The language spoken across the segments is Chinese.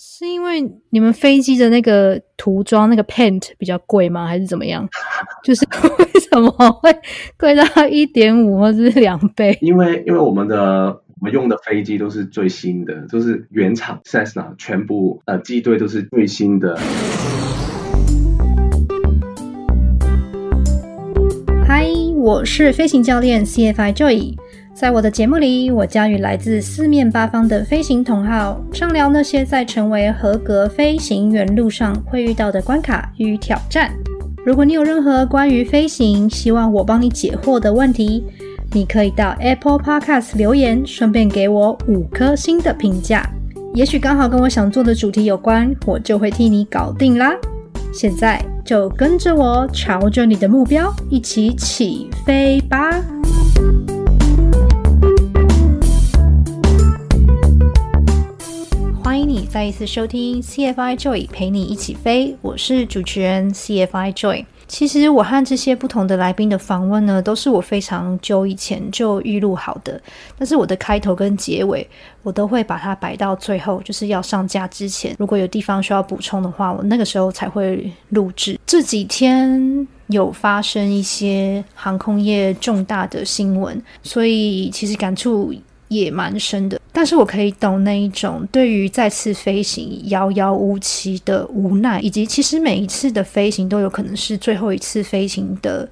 是因为你们飞机的那个涂装那个 paint 比较贵吗？还是怎么样？就是 为什么会贵到一点五或者是两倍？因为因为我们的我们用的飞机都是最新的，都是原厂 Cessna 全部呃机队都是最新的。嗨，我是飞行教练 CFI Joy。在我的节目里，我将与来自四面八方的飞行同好畅聊那些在成为合格飞行员路上会遇到的关卡与挑战。如果你有任何关于飞行希望我帮你解惑的问题，你可以到 Apple Podcast 留言，顺便给我五颗星的评价。也许刚好跟我想做的主题有关，我就会替你搞定啦。现在就跟着我，朝着你的目标一起起飞吧！你再一次收听 CFI Joy 陪你一起飞，我是主持人 CFI Joy。其实我和这些不同的来宾的访问呢，都是我非常久以前就预录好的，但是我的开头跟结尾，我都会把它摆到最后，就是要上架之前，如果有地方需要补充的话，我那个时候才会录制。这几天有发生一些航空业重大的新闻，所以其实感触。也蛮深的，但是我可以懂那一种对于再次飞行遥遥无期的无奈，以及其实每一次的飞行都有可能是最后一次飞行的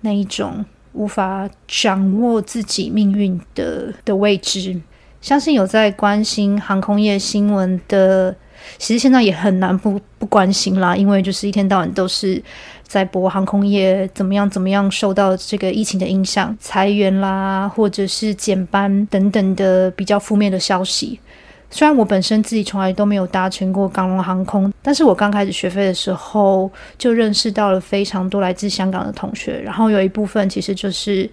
那一种无法掌握自己命运的的未知。相信有在关心航空业新闻的。其实现在也很难不不关心啦，因为就是一天到晚都是在播航空业怎么样怎么样受到这个疫情的影响，裁员啦，或者是减班等等的比较负面的消息。虽然我本身自己从来都没有搭乘过港龙航空，但是我刚开始学飞的时候就认识到了非常多来自香港的同学，然后有一部分其实就是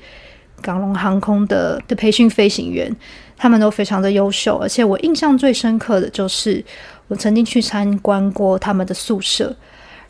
港龙航空的的培训飞行员，他们都非常的优秀，而且我印象最深刻的就是。我曾经去参观过他们的宿舍，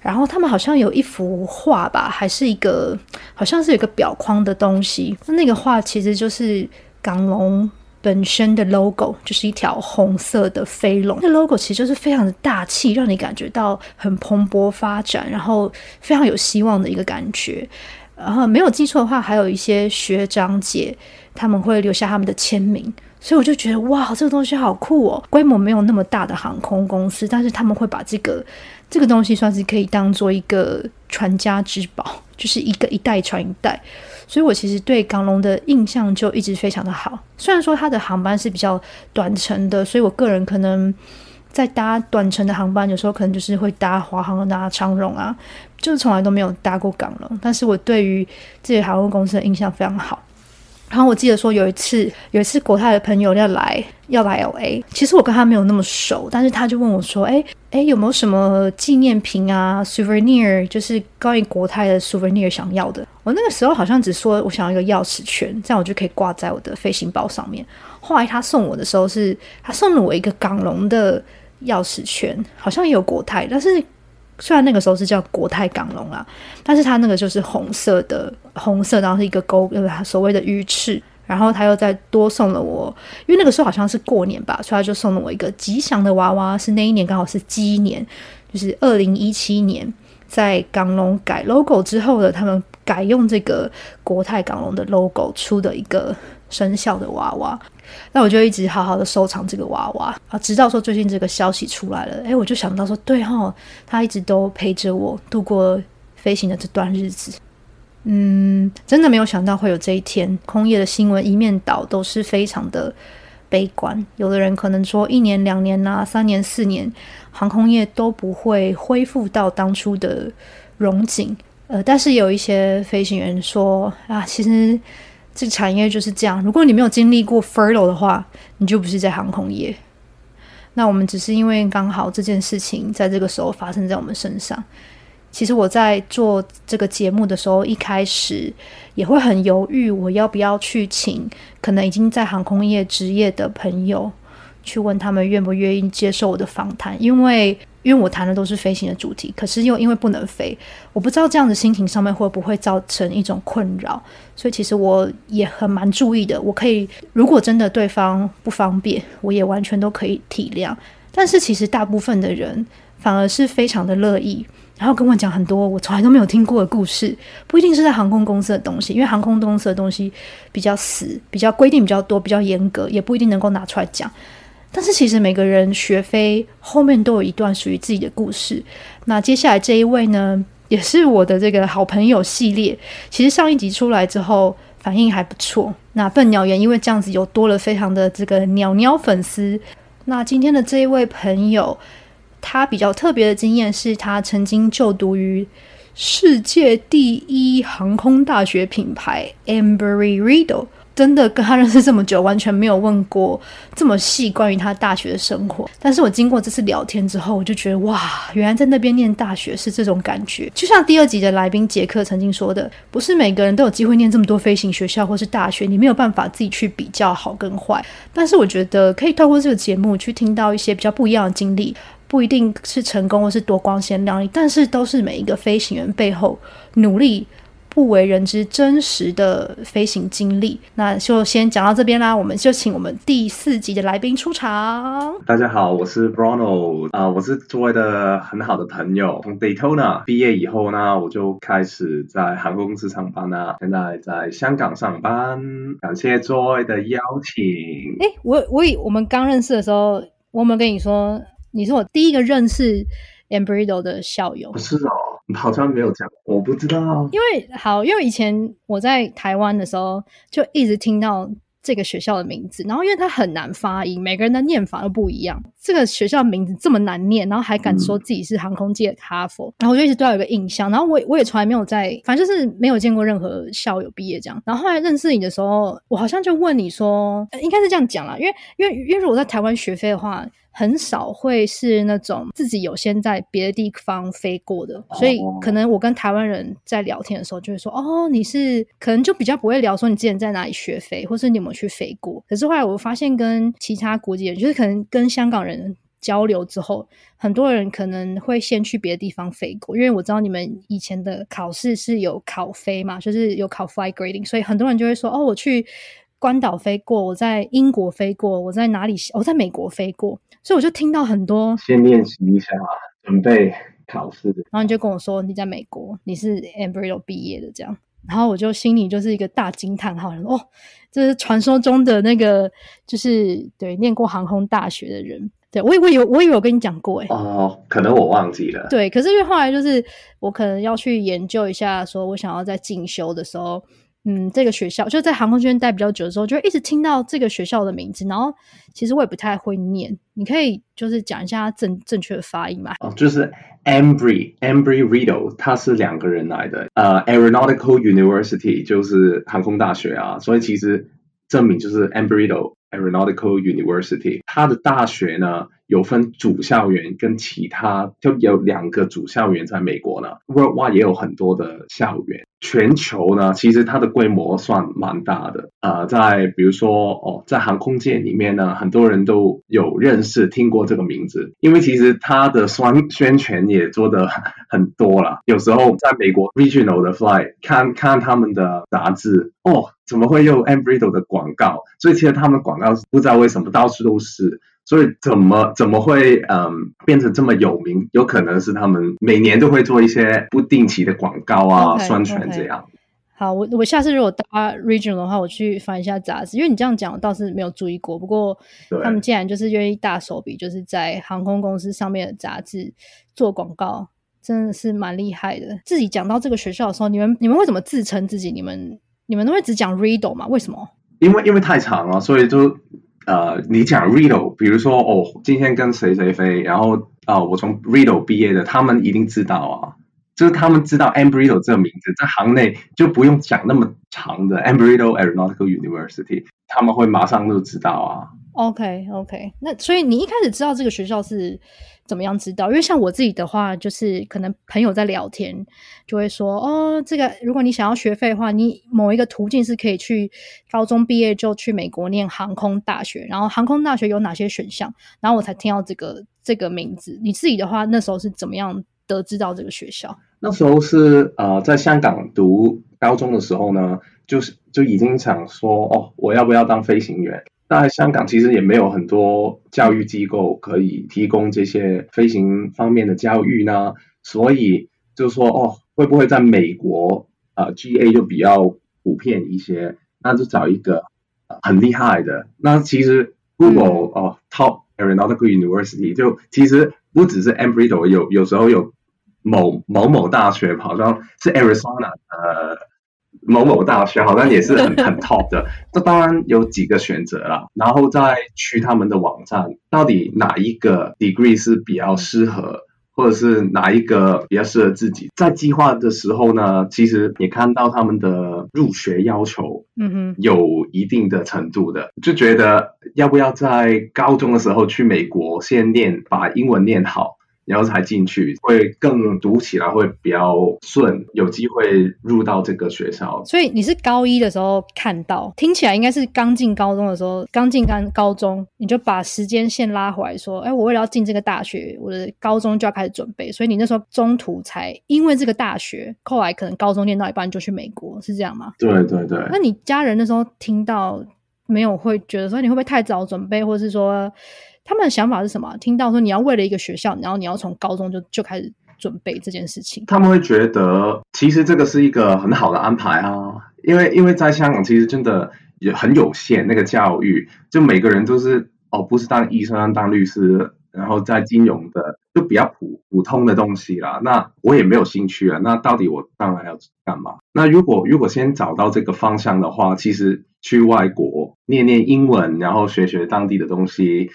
然后他们好像有一幅画吧，还是一个好像是有一个表框的东西。那那个画其实就是港龙本身的 logo，就是一条红色的飞龙。那 logo 其实就是非常的大气，让你感觉到很蓬勃发展，然后非常有希望的一个感觉。然后没有记错的话，还有一些学长姐他们会留下他们的签名。所以我就觉得哇，这个东西好酷哦！规模没有那么大的航空公司，但是他们会把这个这个东西算是可以当做一个传家之宝，就是一个一代传一代。所以我其实对港龙的印象就一直非常的好。虽然说它的航班是比较短程的，所以我个人可能在搭短程的航班，有时候可能就是会搭华航、搭长荣啊，就是从来都没有搭过港龙。但是我对于这些航空公司的印象非常好。然后我记得说有一次，有一次国泰的朋友要来要来 L A，其实我跟他没有那么熟，但是他就问我说：“哎哎，有没有什么纪念品啊，souvenir，就是关于国泰的 souvenir 想要的？”我那个时候好像只说我想要一个钥匙圈，这样我就可以挂在我的飞行包上面。后来他送我的时候是，他送了我一个港龙的钥匙圈，好像也有国泰，但是。虽然那个时候是叫国泰港龙啦，但是它那个就是红色的，红色，然后是一个钩，呃，所谓的鱼翅。然后他又再多送了我，因为那个时候好像是过年吧，所以他就送了我一个吉祥的娃娃，是那一年刚好是鸡年，就是二零一七年，在港龙改 logo 之后的，他们改用这个国泰港龙的 logo 出的一个生肖的娃娃。那我就一直好好的收藏这个娃娃啊，直到说最近这个消息出来了，诶，我就想到说，对哈，他一直都陪着我度过飞行的这段日子。嗯，真的没有想到会有这一天。空业的新闻一面倒都是非常的悲观，有的人可能说一年、两年呐、三年、四年，航空业都不会恢复到当初的荣景。呃，但是有一些飞行员说啊，其实。这个产业就是这样。如果你没有经历过 furlough 的话，你就不是在航空业。那我们只是因为刚好这件事情在这个时候发生在我们身上。其实我在做这个节目的时候，一开始也会很犹豫，我要不要去请可能已经在航空业职业的朋友去问他们愿不愿意接受我的访谈，因为。因为我谈的都是飞行的主题，可是又因为不能飞，我不知道这样的心情上面会不会造成一种困扰，所以其实我也很蛮注意的。我可以，如果真的对方不方便，我也完全都可以体谅。但是其实大部分的人反而是非常的乐意，然后跟我讲很多我从来都没有听过的故事，不一定是在航空公司的东西，因为航空公司的东西比较死，比较规定比较多，比较严格，也不一定能够拿出来讲。但是其实每个人学飞后面都有一段属于自己的故事。那接下来这一位呢，也是我的这个好朋友系列。其实上一集出来之后反应还不错。那笨鸟园因为这样子有多了非常的这个鸟鸟粉丝。那今天的这一位朋友，他比较特别的经验是他曾经就读于世界第一航空大学品牌 Embry Riddle。真的跟他认识这么久，完全没有问过这么细关于他大学的生活。但是我经过这次聊天之后，我就觉得哇，原来在那边念大学是这种感觉。就像第二集的来宾杰克曾经说的，不是每个人都有机会念这么多飞行学校或是大学，你没有办法自己去比较好跟坏。但是我觉得可以透过这个节目去听到一些比较不一样的经历，不一定是成功或是多光鲜亮丽，但是都是每一个飞行员背后努力。不为人知真实的飞行经历，那就先讲到这边啦。我们就请我们第四集的来宾出场。大家好，我是 Bruno 啊，我是作为的很好的朋友。从 Daytona 毕业以后呢，我就开始在航空公司上班啦。现在在香港上班，感谢 Joy 的邀请。哎，我我以我们刚认识的时候，我没有跟你说你是我第一个认识 Embry-Riddle 的校友。不是哦。好像没有讲，我不知道。因为好，因为以前我在台湾的时候，就一直听到这个学校的名字，然后因为它很难发音，每个人的念法都不一样。这个学校名字这么难念，然后还敢说自己是航空界的哈佛，然后我就一直对他有个印象。然后我我也从来没有在，反正就是没有见过任何校友毕业这样。然后后来认识你的时候，我好像就问你说，应该是这样讲啦，因为因为因为如果在台湾学飞的话。很少会是那种自己有先在别的地方飞过的，所以可能我跟台湾人在聊天的时候就会说：“哦，你是可能就比较不会聊说你之前在哪里学飞，或是你有没有去飞过。”可是后来我发现，跟其他国籍人，就是可能跟香港人交流之后，很多人可能会先去别的地方飞过，因为我知道你们以前的考试是有考飞嘛，就是有考 flight grading，所以很多人就会说：“哦，我去关岛飞过，我在英国飞过，我在哪里？我在美国飞过。”所以我就听到很多，先练习一下，准备考试。然后你就跟我说你在美国，你是 Embry-Riddle 毕业的这样。然后我就心里就是一个大惊叹号，哦，这是传说中的那个，就是对念过航空大学的人。对我以为有，我以为有跟你讲过，哎，哦，可能我忘记了。对，可是因为后来就是我可能要去研究一下，说我想要在进修的时候。嗯，这个学校就在航空圈待比较久的时候，就一直听到这个学校的名字。然后其实我也不太会念，你可以就是讲一下正正确的发音嘛？哦，就是 Embry Embry Riddle，它是两个人来的。呃，Aeronautical University 就是航空大学啊，所以其实证明就是 Embry Riddle Aeronautical University。它的大学呢有分主校园跟其他，就有两个主校园在美国呢。Worldwide 也有很多的校园。全球呢，其实它的规模算蛮大的。呃，在比如说哦，在航空界里面呢，很多人都有认识、听过这个名字，因为其实它的宣宣传也做的很多了。有时候在美国 regional 的 fly 看看他们的杂志，哦，怎么会用 Embry-Riddle 的广告？所以其实他们广告不知道为什么到处都是。所以怎么怎么会嗯变成这么有名？有可能是他们每年都会做一些不定期的广告啊、宣传这样。好，我我下次如果搭 Regional 的话，我去翻一下杂志，因为你这样讲，我倒是没有注意过。不过他们竟然就是愿意大手笔，就是在航空公司上面的杂志做广告，真的是蛮厉害的。自己讲到这个学校的时候，你们你们会怎么自称自己？你们你们都会只讲 Riddle 吗？为什么？因为因为太长了，所以就。呃，你讲 Riddle，比如说哦，今天跟谁谁飞，然后啊，我从 Riddle 毕业的，他们一定知道啊，就是他们知道 Embry-Riddle 这个名字，在行内就不用讲那么长的 Embry-Riddle Aeronautical University，他们会马上就知道啊。OK OK，那所以你一开始知道这个学校是。怎么样知道？因为像我自己的话，就是可能朋友在聊天，就会说哦，这个如果你想要学费的话，你某一个途径是可以去高中毕业就去美国念航空大学，然后航空大学有哪些选项，然后我才听到这个这个名字。你自己的话，那时候是怎么样得知到这个学校？那时候是呃，在香港读高中的时候呢，就是就已经想说哦，我要不要当飞行员？在香港其实也没有很多教育机构可以提供这些飞行方面的教育呢，所以就说哦，会不会在美国呃 GA 就比较普遍一些？那就找一个很厉害的。那其实 Google 哦，Top Aeronautical University 就其实不只是 Embry-Riddle，有有时候有某某某大学，好像是 Arizona 呃。某某大学好像也是很很 top 的，这当然有几个选择啦，然后再去他们的网站，到底哪一个 degree 是比较适合，或者是哪一个比较适合自己，在计划的时候呢，其实也看到他们的入学要求，嗯哼，有一定的程度的，就觉得要不要在高中的时候去美国先念，把英文念好。然后才进去，会更读起来会比较顺，有机会入到这个学校。所以你是高一的时候看到，听起来应该是刚进高中的时候，刚进刚高中，你就把时间线拉回来，说，哎，我为了要进这个大学，我的高中就要开始准备。所以你那时候中途才因为这个大学，后来可能高中念到一半就去美国，是这样吗？对对对。那你家人那时候听到没有会觉得说你会不会太早准备，或者是说？他们的想法是什么？听到说你要为了一个学校，然后你要从高中就就开始准备这件事情，他们会觉得其实这个是一个很好的安排啊，因为因为在香港其实真的也很有限那个教育，就每个人都是哦，不是当医生、当律师，然后在金融的就比较普普通的东西啦。那我也没有兴趣啊，那到底我当然要干嘛？那如果如果先找到这个方向的话，其实去外国念念英文，然后学学当地的东西。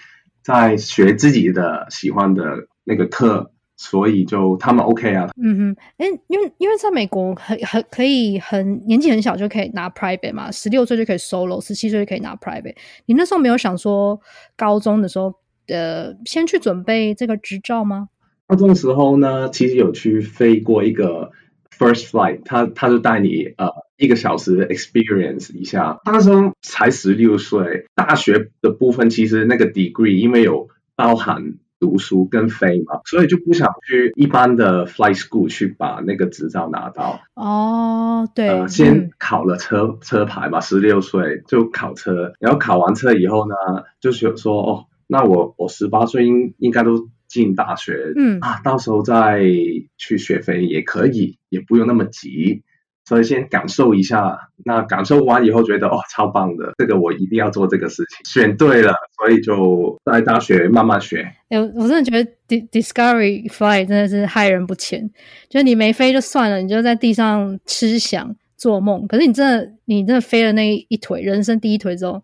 在学自己的喜欢的那个课，所以就他们 OK 啊。嗯哼，哎，因为因为在美国很很可以很年纪很小就可以拿 private 嘛，十六岁就可以 solo，十七岁就可以拿 private。你那时候没有想说高中的时候呃先去准备这个执照吗？高中的时候呢，其实有去飞过一个 first flight，他他就带你呃。一个小时 experience 一下，那时候才十六岁，大学的部分其实那个 degree 因为有包含读书跟飞嘛，所以就不想去一般的 flight school 去把那个执照拿到。哦，对，先考了车车牌嘛，十六岁就考车，然后考完车以后呢，就是说哦，那我我十八岁应应该都进大学，嗯啊，到时候再去学飞也可以，也不用那么急。所以先感受一下，那感受完以后觉得哦超棒的，这个我一定要做这个事情，选对了，所以就在大学慢慢学。哎，我真的觉得 Discovery Fly 真的是害人不浅，就你没飞就算了，你就在地上吃想做梦，可是你真的你真的飞了那一腿，人生第一腿之后，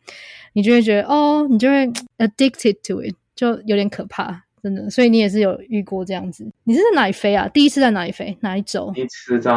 你就会觉得哦，你就会 addicted to it，就有点可怕。真的，所以你也是有遇过这样子。你是在哪里飞啊？第一次在哪里飞？哪一州？第一次在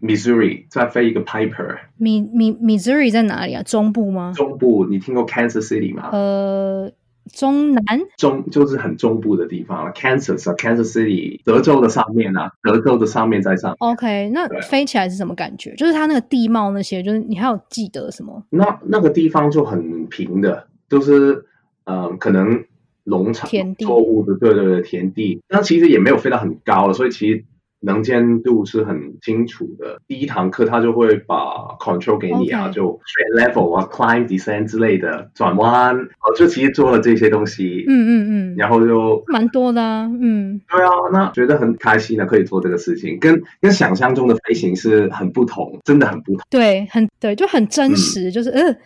Missouri，在飞一个 Piper。Mi Mi Missouri 在哪里啊？中部吗？中部，你听过 Kansas City 吗？呃，中南中就是很中部的地方了。Kansas 啊，Kansas City，德州的上面啊，德州的上面在上。OK，那飞起来是什么感觉？就是它那个地貌那些，就是你还有记得什么？那那个地方就很平的，就是嗯，可能。农场作物的对对对田地，那其实也没有飞到很高了，所以其实能见度是很清楚的。第一堂课他就会把 control 给你啊，就选 level 啊，climb descent 之类的，转弯，哦，就其实做了这些东西，嗯嗯嗯，然后就蛮多的，嗯，对啊，那觉得很开心的，可以做这个事情，跟跟想象中的飞行是很不同，真的很不同，对，很对，就很真实，就是呃，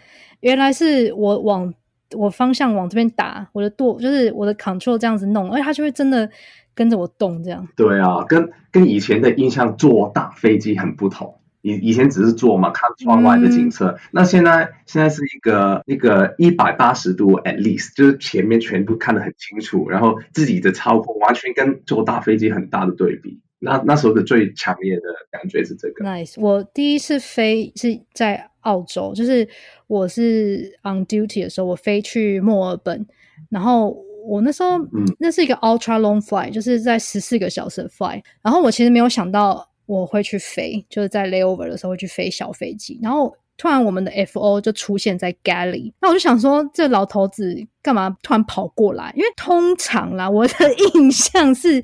原来是我往。我方向往这边打，我的舵就是我的 control 这样子弄，而且它就会真的跟着我动，这样。对啊，跟跟以前的印象坐大飞机很不同。以以前只是坐嘛，看窗外的景色。那现在现在是一个那个一百八十度 at least，就是前面全部看得很清楚，然后自己的操控完全跟坐大飞机很大的对比。那那时候的最强烈的感觉是这个。Nice，我第一次飞是在澳洲，就是我是 on duty 的时候，我飞去墨尔本，然后我那时候，嗯，那是一个 ultra long flight，就是在十四个小时的 flight，然后我其实没有想到我会去飞，就是在 layover 的时候会去飞小飞机，然后突然我们的 FO 就出现在 galley，那我就想说，这老头子干嘛突然跑过来？因为通常啦，我的印象是。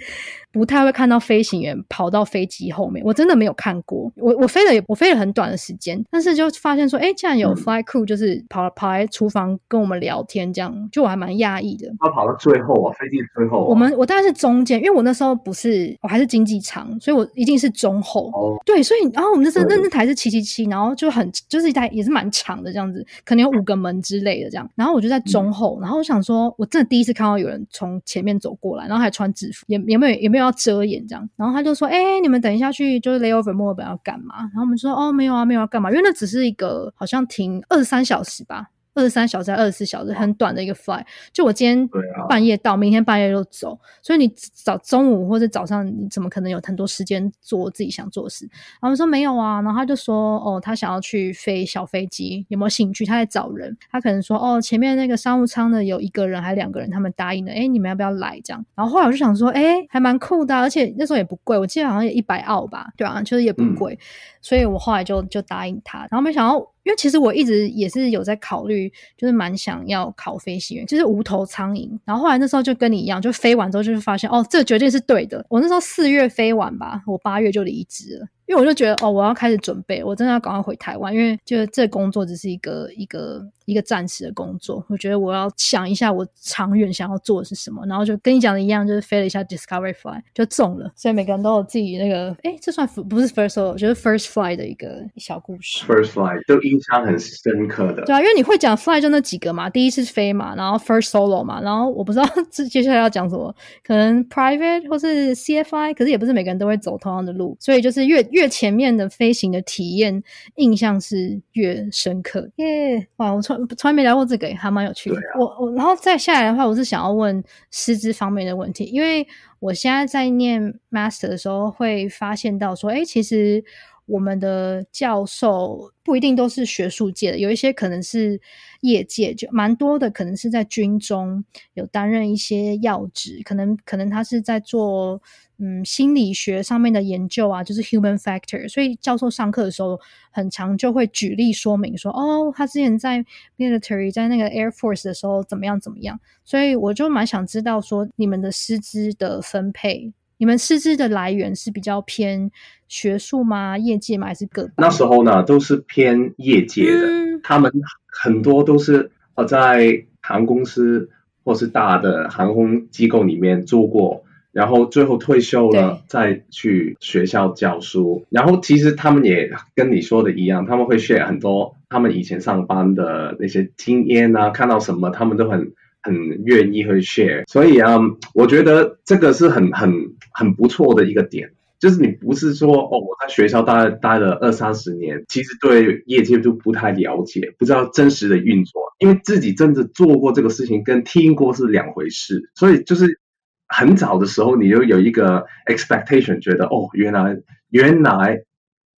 不太会看到飞行员跑到飞机后面，我真的没有看过。我我飞了也我飞了很短的时间，但是就发现说，哎，竟然有 fly crew 就是跑跑来厨房跟我们聊天，这样就我还蛮讶异的。他跑到最后啊，飞机最后。我们我大概是中间，因为我那时候不是我还是经济舱，所以我一定是中后。哦。对，所以然后我们那时候那那台是七七七，然后就很就是一台也是蛮长的这样子，可能有五个门之类的这样。然后我就在中后，然后我想说，我真的第一次看到有人从前面走过来，然后还穿制服，也也没有也没有？要遮掩这样，然后他就说：“哎，你们等一下去就是 layover 墨尔本要干嘛？”然后我们说：“哦，没有啊，没有要干嘛，因为那只是一个好像停二十三小时吧。”二十三小时、二十四小时，很短的一个 fly。就我今天半夜到，明天半夜就走。所以你早中午或者早上，你怎么可能有很多时间做自己想做的事？然后说没有啊。然后他就说：“哦，他想要去飞小飞机，有没有兴趣？他在找人。他可能说：哦，前面那个商务舱的有一个人还是两个人，他们答应了。哎，你们要不要来？这样。然后后来我就想说：哎，还蛮酷的，而且那时候也不贵，我记得好像也一百澳吧，对啊，就是也不贵。所以我后来就就答应他。然后没想到。因为其实我一直也是有在考虑，就是蛮想要考飞行员，就是无头苍蝇。然后后来那时候就跟你一样，就飞完之后就是发现，哦，这绝对是对的。我那时候四月飞完吧，我八月就离职了。因为我就觉得哦，我要开始准备，我真的要赶快回台湾，因为就这工作只是一个一个一个暂时的工作。我觉得我要想一下我长远想要做的是什么，然后就跟你讲的一样，就是飞了一下 Discovery Fly 就中了。所以每个人都有自己那个，哎，这算不是 First Solo，就是 First Fly 的一个小故事。First Fly 就印象很深刻的。对啊，因为你会讲 Fly 就那几个嘛，第一次飞嘛，然后 First Solo 嘛，然后我不知道 这接下来要讲什么，可能 Private 或是 CFI，可是也不是每个人都会走同样的路，所以就是越越前面的飞行的体验印象是越深刻耶！哇，我从从来没聊过这个，还蛮有趣的。我我然后再下来的话，我是想要问师资方面的问题，因为我现在在念 master 的时候会发现到说，哎，其实我们的教授不一定都是学术界的，有一些可能是业界，就蛮多的，可能是在军中有担任一些要职，可能可能他是在做。嗯，心理学上面的研究啊，就是 human factor，所以教授上课的时候，很常就会举例说明说，哦，他之前在 military，在那个 air force 的时候怎么样怎么样，所以我就蛮想知道说，你们的师资的分配，你们师资的来源是比较偏学术吗？业界吗？还是个？那时候呢，都是偏业界的，他们很多都是呃在航空公司或是大的航空机构里面做过。然后最后退休了，再去学校教书。然后其实他们也跟你说的一样，他们会 share 很多他们以前上班的那些经验啊，看到什么他们都很很愿意会 share。所以啊，我觉得这个是很很很不错的一个点，就是你不是说哦，我在学校待待了二三十年，其实对业界都不太了解，不知道真实的运作，因为自己真的做过这个事情，跟听过是两回事。所以就是。很早的时候，你就有一个 expectation，觉得哦，原来原来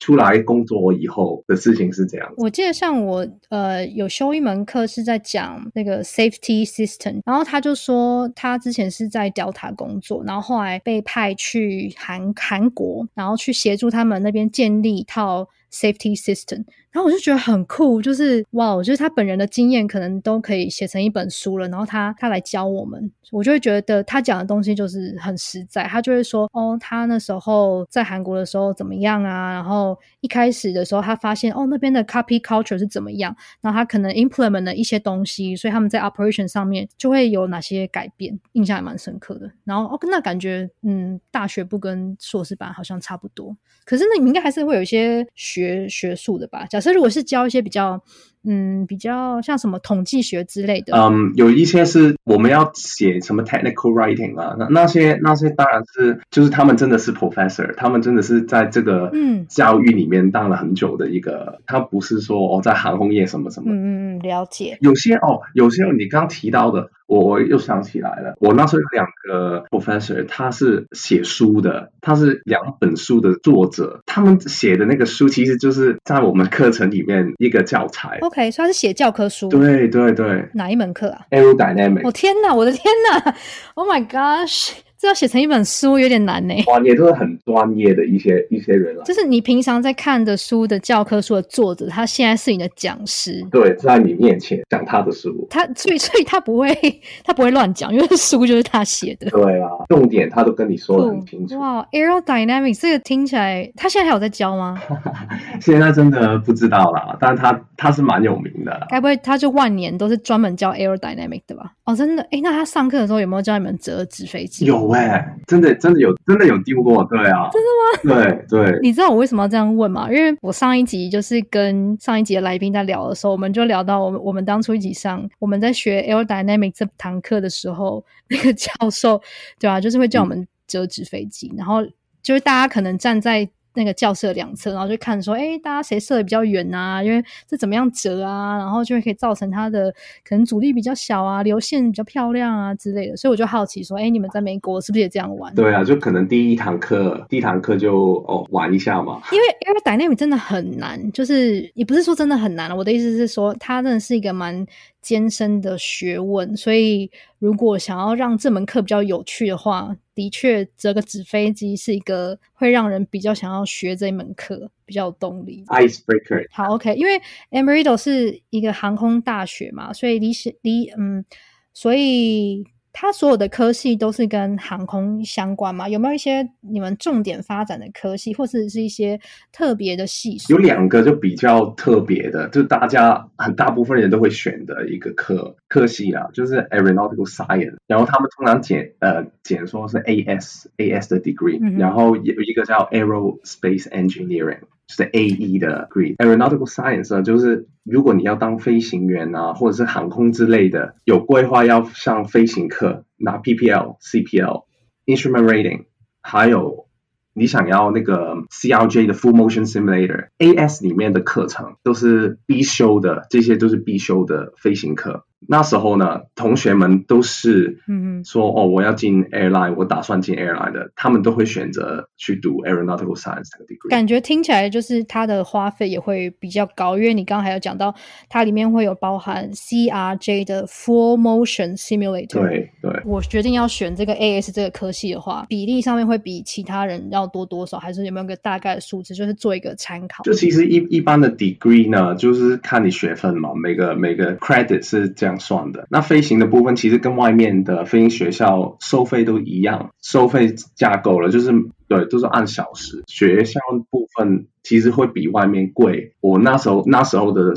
出来工作以后的事情是这样。我记得像我呃有修一门课是在讲那个 safety system，然后他就说他之前是在 Delta 工作，然后后来被派去韩韩国，然后去协助他们那边建立一套 safety system。然后我就觉得很酷，就是哇，我觉得他本人的经验可能都可以写成一本书了。然后他他来教我们，我就会觉得他讲的东西就是很实在。他就会说，哦，他那时候在韩国的时候怎么样啊？然后一开始的时候他发现，哦，那边的 copy culture 是怎么样？然后他可能 implement 了一些东西，所以他们在 operation 上面就会有哪些改变，印象也蛮深刻的。然后哦，那感觉嗯，大学部跟硕士班好像差不多。可是那你们应该还是会有一些学学术的吧？假设如果是教一些比较。嗯，比较像什么统计学之类的。嗯，有一些是我们要写什么 technical writing 啊，那那些那些当然是就是他们真的是 professor，他们真的是在这个嗯教育里面当了很久的一个，他不是说哦在航空业什么什么。嗯嗯嗯，了解。有些哦，有些你刚提到的，我我又想起来了，我那时候有两个 professor，他是写书的，他是两本书的作者，他们写的那个书其实就是在我们课程里面一个教材。OK。所以他是写教科书。对对对。哪一门课啊？Aerodynamics。我天哪！我的天哪！Oh my gosh！这要写成一本书有点难呢。专业都是很专业的一些一些人了。就是你平常在看的书的教科书的作者，他现在是你的讲师，对，在你面前讲他的书，他所以所以他不会他不会乱讲，因为书就是他写的。对啊，重点他都跟你说的很清楚。哇，aerodynamics 这个听起来，他现在还有在教吗？现在真的不知道啦，但是他他是蛮有名的。该不会他就万年都是专门教 aerodynamic 的吧？哦，真的，哎，那他上课的时候有没有教你们折纸飞机？有哎，真的真的有真的有丢过，对啊，真的吗？对对。你知道我为什么要这样问吗？因为我上一集就是跟上一集的来宾在聊的时候，我们就聊到我们我们当初一起上我们在学 aerodynamics 这堂课的时候，那个教授对啊，就是会叫我们折纸飞机，然后就是大家可能站在。那个教室两侧，然后就看说，哎，大家谁射的比较远啊？因为这怎么样折啊？然后就会可以造成它的可能阻力比较小啊，流线比较漂亮啊之类的。所以我就好奇说，哎，你们在美国是不是也这样玩？对啊，就可能第一堂课，第一堂课就哦玩一下嘛。因为因为 dynamic 真的很难，就是也不是说真的很难了。我的意思是说，它真的是一个蛮。艰深的学问，所以如果想要让这门课比较有趣的话，的确折个纸飞机是一个会让人比较想要学这一门课比较有动力。Icebreaker，好，OK，因为 Embry-Riddle 是一个航空大学嘛，所以离离嗯，所以。它所有的科系都是跟航空相关吗？有没有一些你们重点发展的科系，或者是一些特别的系？有两个就比较特别的，就大家很大部分人都会选的一个科科系啊，就是 Aeronautical Science。然后他们通常简呃简说是 AS AS 的 degree，然后有一个叫 Aerospace Engineering。是 A E 的 Grade，Aeronautical science 呢，就是如果你要当飞行员啊，或者是航空之类的，有规划要上飞行课，拿 P P L、C P L、instrument rating，还有你想要那个 C.L.J 的 full motion simulator，A S 里面的课程都是必修的，这些都是必修的飞行课。那时候呢，同学们都是嗯说哦，我要进 airline，我打算进 airline 的，他们都会选择去读 aeronautical science 这个 degree。感觉听起来就是它的花费也会比较高，因为你刚刚还有讲到，它里面会有包含 CRJ 的 full motion simulator。对对。我决定要选这个 AS 这个科系的话，比例上面会比其他人要多多少？还是有没有个大概的数字，就是做一个参考？就其实一一般的 degree 呢，就是看你学分嘛，每个每个 credit 是这样。这样算的那飞行的部分，其实跟外面的飞行学校收费都一样，收费架构了，就是对，都是按小时。学校部分其实会比外面贵。我那时候那时候的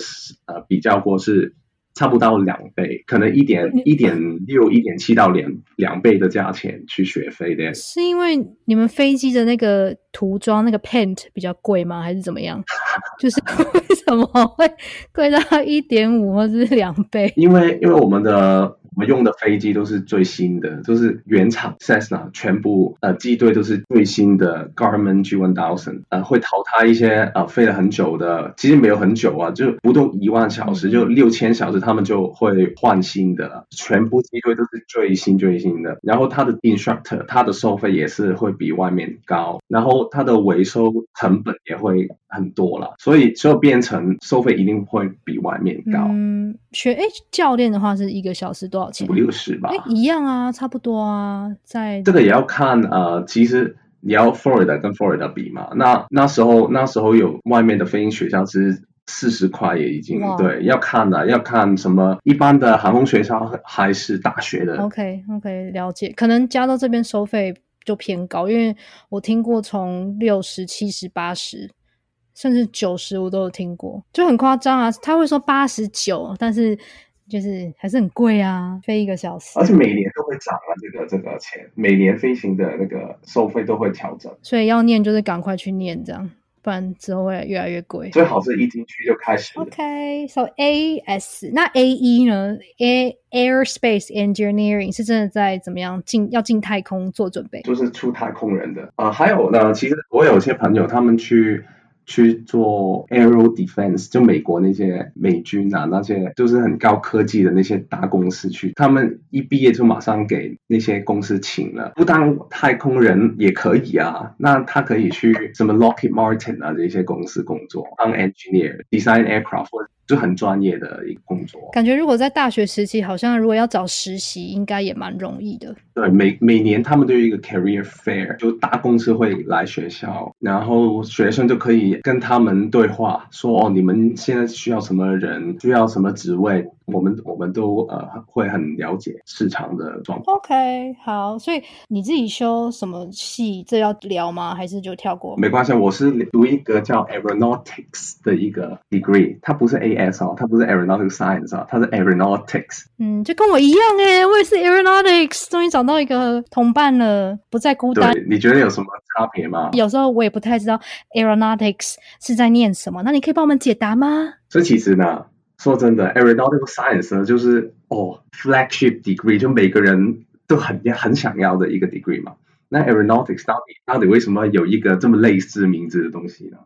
呃比较过是。差不到两倍，可能一点一点六、一点七到两两倍的价钱去学飞的。是因为你们飞机的那个涂装那个 paint 比较贵吗？还是怎么样？就是为什么会贵到一点五或者是两倍？因为因为我们的。我们用的飞机都是最新的，都是原厂 Cessna，全部呃机队都是最新的 Garmin G1000，呃会淘汰一些呃飞了很久的，其实没有很久啊，就不动一万小时，就六千小时，他们就会换新的，全部机队都是最新最新的。然后它的 instructor，它的收费也是会比外面高，然后它的维修成本也会很多了，所以就变成收费一定会比外面高。嗯，学哎教练的话是一个小时多少钱。五六十吧，一样啊，差不多啊。在这个也要看呃，其实你要 Florida 跟 Florida 比嘛。那那时候那时候有外面的飞行学校是四十块也已经对，要看的要看什么一般的航空学校还是大学的。OK OK，了解。可能加州这边收费就偏高，因为我听过从六十七十八十甚至九十我都有听过，就很夸张啊。他会说八十九，但是。就是还是很贵啊，飞一个小时，而且每年都会涨啊，这个这个钱，每年飞行的那个收费都会调整，所以要念就是赶快去念，这样不然之后会越来越贵。最好是一进去就开始。OK，so A S 那 A E 呢？A Airspace Engineering 是真的在怎么样进要进太空做准备？就是出太空人的啊，还有呢，其实我有些朋友他们去。去做 aero defense，就美国那些美军啊，那些就是很高科技的那些大公司去，他们一毕业就马上给那些公司请了，不当太空人也可以啊。那他可以去什么 Lockheed Martin 啊这些公司工作，当 engineer，design aircraft，就很专业的一个工作。感觉如果在大学时期，好像如果要找实习，应该也蛮容易的。对。对，每每年他们都有一个 career fair，就大公司会来学校，然后学生就可以跟他们对话，说哦，你们现在需要什么人，需要什么职位，我们我们都呃会很了解市场的状况。OK，好，所以你自己修什么系？这要聊吗？还是就跳过？没关系，我是读一个叫 aeronautics 的一个 degree，它不是 AS 哦，它不是 aeronautical science 啊，它是 aeronautics。嗯，就跟我一样哎，我也是 aeronautics，终于找到一个同伴了，不再孤单。对，你觉得有什么差别吗？有时候我也不太知道 aeronautics 是在念什么，那你可以帮我们解答吗？这其实呢，说真的，aeronautical science 呢，就是哦 flagship degree，就每个人都很很想要的一个 degree 嘛。那 aeronautics 到底到底为什么有一个这么类似名字的东西呢？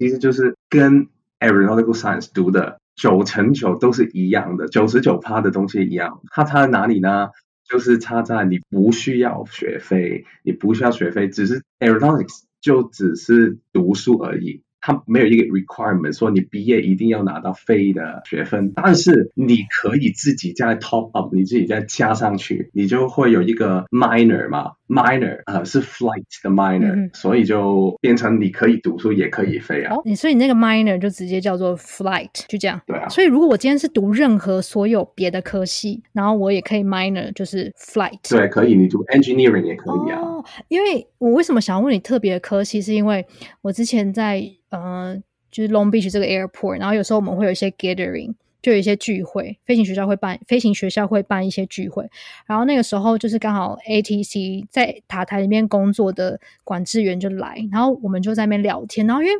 其实就是跟 aeronautical science 读的九成九都是一样的，九十九趴的东西一样。它差在哪里呢？就是差在你不需要学费，你不需要学费，只是 aeronautics 就只是读书而已。它没有一个 requirement 说你毕业一定要拿到非的学分，但是你可以自己再 top up，你自己再加上去，你就会有一个 minor 嘛。，minor 呃是 flight 的 minor，、嗯所以就变成你可以读书也可以飞啊。哦，你所以你那个 minor 就直接叫做 flight，就这样。对啊，所以如果我今天是读任何所有别的科系，然后我也可以 minor 就是 flight。对，可以，你读 engineering 也可以啊。哦，因为我为什么想要问你特别的科系，是因为我之前在呃，就是 Long Beach 这个 airport，然后有时候我们会有一些 gathering，就有一些聚会，飞行学校会办，飞行学校会办一些聚会，然后那个时候就是刚好 ATC 在塔台里面工作的管制员就来，然后我们就在那边聊天，然后因为。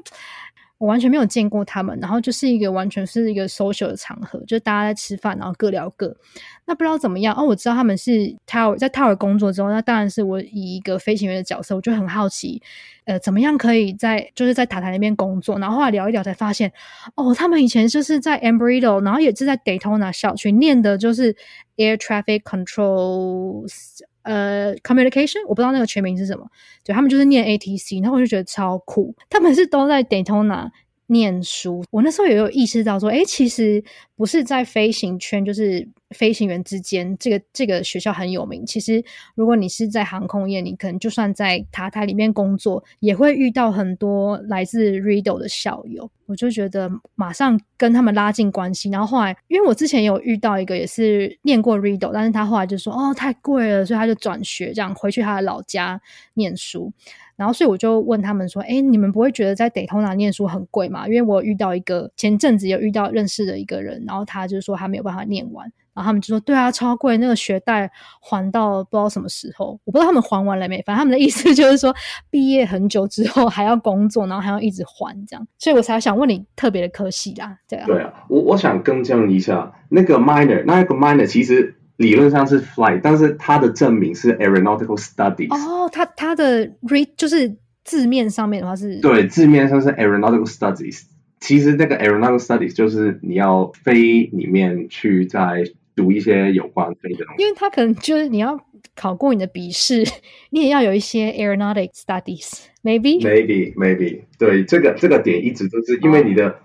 我完全没有见过他们，然后就是一个完全是一个 social 的场合，就大家在吃饭，然后各聊各。那不知道怎么样哦，我知道他们是 TAO 在 TAO 工作之后，那当然是我以一个飞行员的角色，我就很好奇，呃，怎么样可以在就是在塔台那边工作。然后后来聊一聊才发现，哦，他们以前就是在 Embry-Riddle，然后也是在 Daytona 校区念的就是 Air Traffic Controls。呃，communication 我不知道那个全名是什么，对他们就是念 ATC，然后我就觉得超酷，他们是都在 Daytona 念书。我那时候也有意识到说，哎，其实不是在飞行圈，就是飞行员之间，这个这个学校很有名。其实如果你是在航空业，你可能就算在塔台里面工作，也会遇到很多来自 Rido 的校友。我就觉得马上跟他们拉近关系，然后后来，因为我之前有遇到一个也是念过 Rido，但是他后来就说哦太贵了，所以他就转学，这样回去他的老家念书。然后，所以我就问他们说：“哎，你们不会觉得在 Daytona 念书很贵吗？”因为我遇到一个前阵子有遇到认识的一个人，然后他就说他没有办法念完，然后他们就说：“对啊，超贵，那个学贷还到不知道什么时候，我不知道他们还完了没。反正他们的意思就是说，毕业很久之后还要工作，然后还要一直还这样。所以我才想问你特别的科系啦，对啊，对啊，我我想更正一下，那个 minor，那个 minor 其实理论上是 flight，但是它的证明是 aeronautical studies。哦，它它的 read 就是字面上面的话是，对，字面上是 aeronautical studies，其实那个 aeronautical studies 就是你要飞里面去再读一些有关飞的东西。因为他可能就是你要考过你的笔试，你也要有一些 aeronautic studies，maybe。Maybe maybe 对这个这个点一直都是因为你的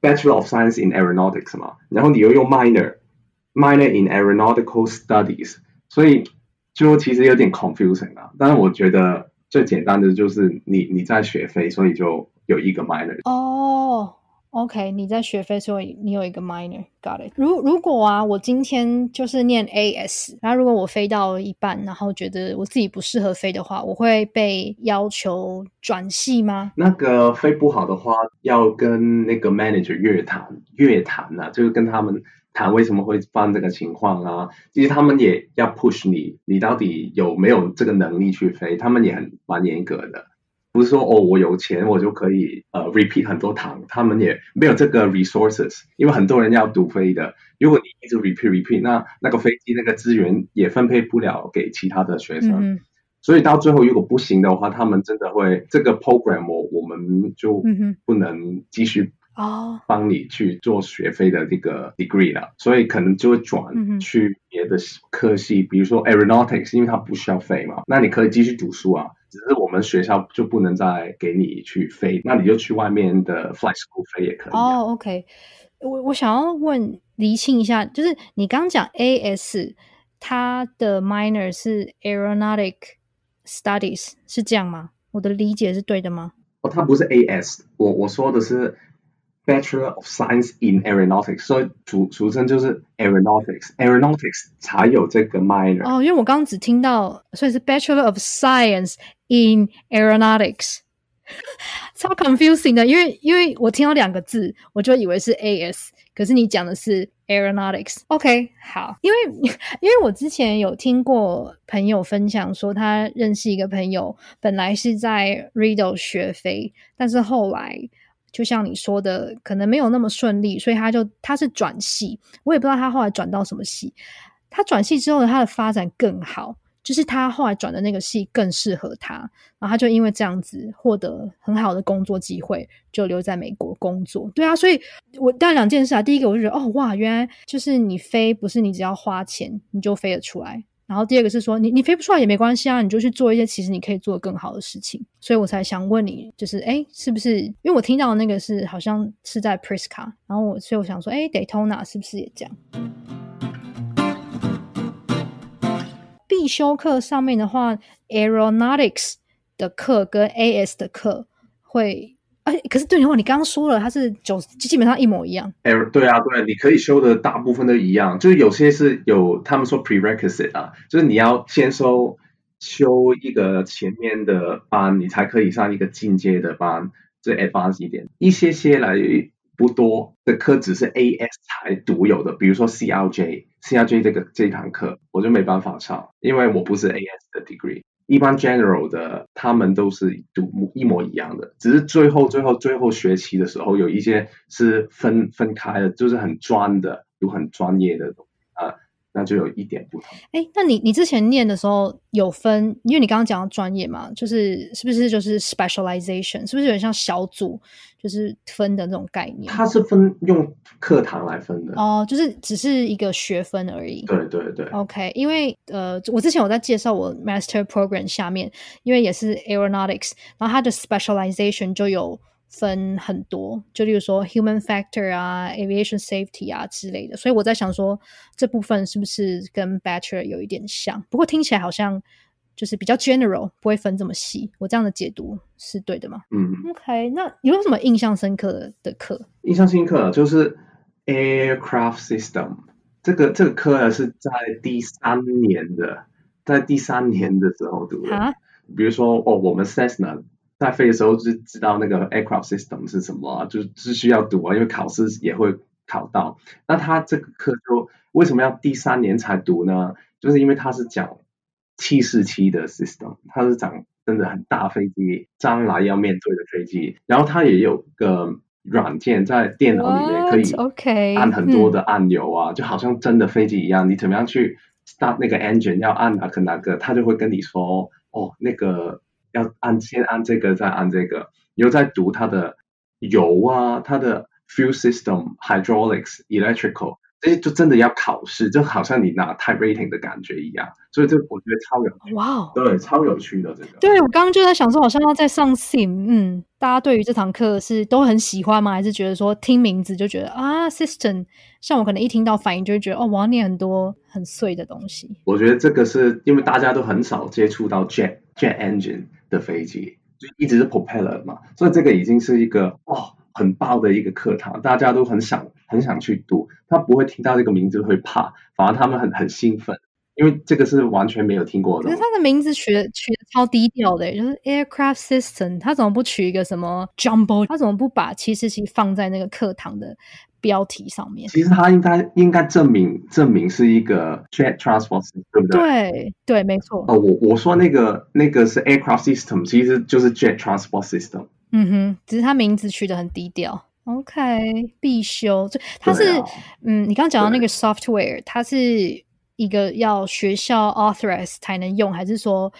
Bachelor of Science in Aeronautics 嘛，然后你又用 minor minor in aeronautical studies，所以就其实有点 confusing 啊。但是我觉得最简单的就是你你在学飞，所以就有一个 minor。哦、o k 你在学飞，所以你有一个 minor，got it。如如果啊，我今天就是念 AS，然后如果我飞到一半，然后觉得我自己不适合飞的话，我会被要求转系吗？那个飞不好的话，要跟那个 manager 约谈，约谈啊，就是跟他们谈为什么会犯这个情况啊。其实他们也要 push 你，你到底有没有这个能力去飞，他们也很蛮严格的。不是说哦，我有钱我就可以呃 repeat 很多堂，他们也没有这个 resources，因为很多人要读飞的。如果你一直 repeat repeat，那那个飞机那个资源也分配不了给其他的学生。嗯，所以到最后如果不行的话，他们真的会这个 program 我我们就不能继续哦，帮你去做学费的这个 degree 了，所以可能就会转去别的科系，比如说 aeronautics，因为它不需要费嘛，那你可以继续读书啊，只是我们学校就不能再给你去飞，那你就去外面的 flight school 飞也可以、啊。哦，OK，我我想要问厘清一下，就是你刚刚讲 AS 它的 minor 是 aeronautic studies，是这样吗？我的理解是对的吗？哦，它不是 AS，我我说的是 Bachelor of Science in Aeronautics，所以俗俗称就是 Aeronautics，Aeronautics 才有这个 minor。哦，因为我刚刚只听到，所以是 Bachelor of Science in Aeronautics。超 confusing 的，因为因为我听到两个字，我就以为是 AS，可是你讲的是 aeronautics。OK，好，因为因为我之前有听过朋友分享说，他认识一个朋友，本来是在 Riddle 学飞，但是后来就像你说的，可能没有那么顺利，所以他就他是转系，我也不知道他后来转到什么系。他转系之后呢，他的发展更好。就是他后来转的那个系更适合他，然后他就因为这样子获得很好的工作机会，就留在美国工作。对啊，所以我当然两件事啊，第一个我就觉得哦哇，原来就是你飞不是你只要花钱你就飞得出来，然后第二个是说你你飞不出来也没关系啊，你就去做一些其实你可以做更好的事情。所以我才想问你，就是哎，是不是因为我听到的那个是好像是在 Prisca，然后我所以我想说，哎，Daytona 是不是也这样？必修课上面的话，aeronautics 的课跟 AS 的课会，哎，可是对的话，你刚刚说了，它是九基本上一模一样。哎，对啊，对，你可以修的大部分都一样，就是有些是有他们说 prerequisite 啊，就是你要先修修一个前面的班，你才可以上一个进阶的班，最 advanced 一点，一些些来。不多的课只是 AS 才独有的，比如说 CRJ，CRJ 这个这一堂课我就没办法上，因为我不是 AS 的 degree。一般 general 的他们都是读一模一样的，只是最后最后最后学期的时候有一些是分分开的，就是很专的，有很专业的啊。那就有一点不同。哎，那你你之前念的时候有分，因为你刚刚讲到专业嘛，就是是不是就是 specialization，是不是有点像小组，就是分的那种概念？它是分用课堂来分的哦，就是只是一个学分而已。对对对。OK，因为呃，我之前有在介绍我 master program 下面，因为也是 aeronautics，然后它的 specialization 就有。分很多，就例如说 human factor 啊，aviation safety 啊之类的，所以我在想说这部分是不是跟 bachelor 有一点像？不过听起来好像就是比较 general，不会分这么细。我这样的解读是对的吗？嗯，OK，那有没有什么印象深刻的课？印象深刻就是 aircraft system 这个这个课呢是在第三年的，在第三年的时候读的。比如说哦，我们 Cessna。在飞的时候就知道那个 aircraft system 是什么，就是需要读啊，因为考试也会考到。那他这个课就为什么要第三年才读呢？就是因为他是讲七四七的 system，他是讲真的很大飞机将来要面对的飞机。然后他也有个软件在电脑里面可以按很多的按钮啊，就好像真的飞机一样。你怎么样去 start 那个 engine 要按哪个哪个，他就会跟你说哦那个。要按先按这个，再按这个，又在读它的油啊，它的 fuel system、hydraulics、electrical，这些就真的要考试，就好像你拿 type rating 的感觉一样。所以这我觉得超有哇哦，对，超有趣的这个。对我刚刚就在想说，好像要在上 sim，嗯，大家对于这堂课是都很喜欢吗？还是觉得说听名字就觉得啊，system，像我可能一听到反应就会觉得哦，我要念很多很碎的东西。我觉得这个是因为大家都很少接触到 jet jet engine。的飞机就一直是 propeller 嘛，所以这个已经是一个哦很爆的一个课堂，大家都很想很想去读。他不会听到这个名字会怕，反而他们很很兴奋，因为这个是完全没有听过的。可是他的名字取的取的超低调的，就是 aircraft system，他怎么不取一个什么 jumbo？他怎么不把七四七放在那个课堂的？标题上面，其实他应该应该证明证明是一个 jet transport，对不对？对对，没错。哦，我我说那个那个是 aircraft system，其实就是 jet transport system。嗯哼，只是他名字取得很低调。OK，必修，就它是嗯，你刚刚讲到那个 software，它是一个要学校 authorize 才能用，还是说？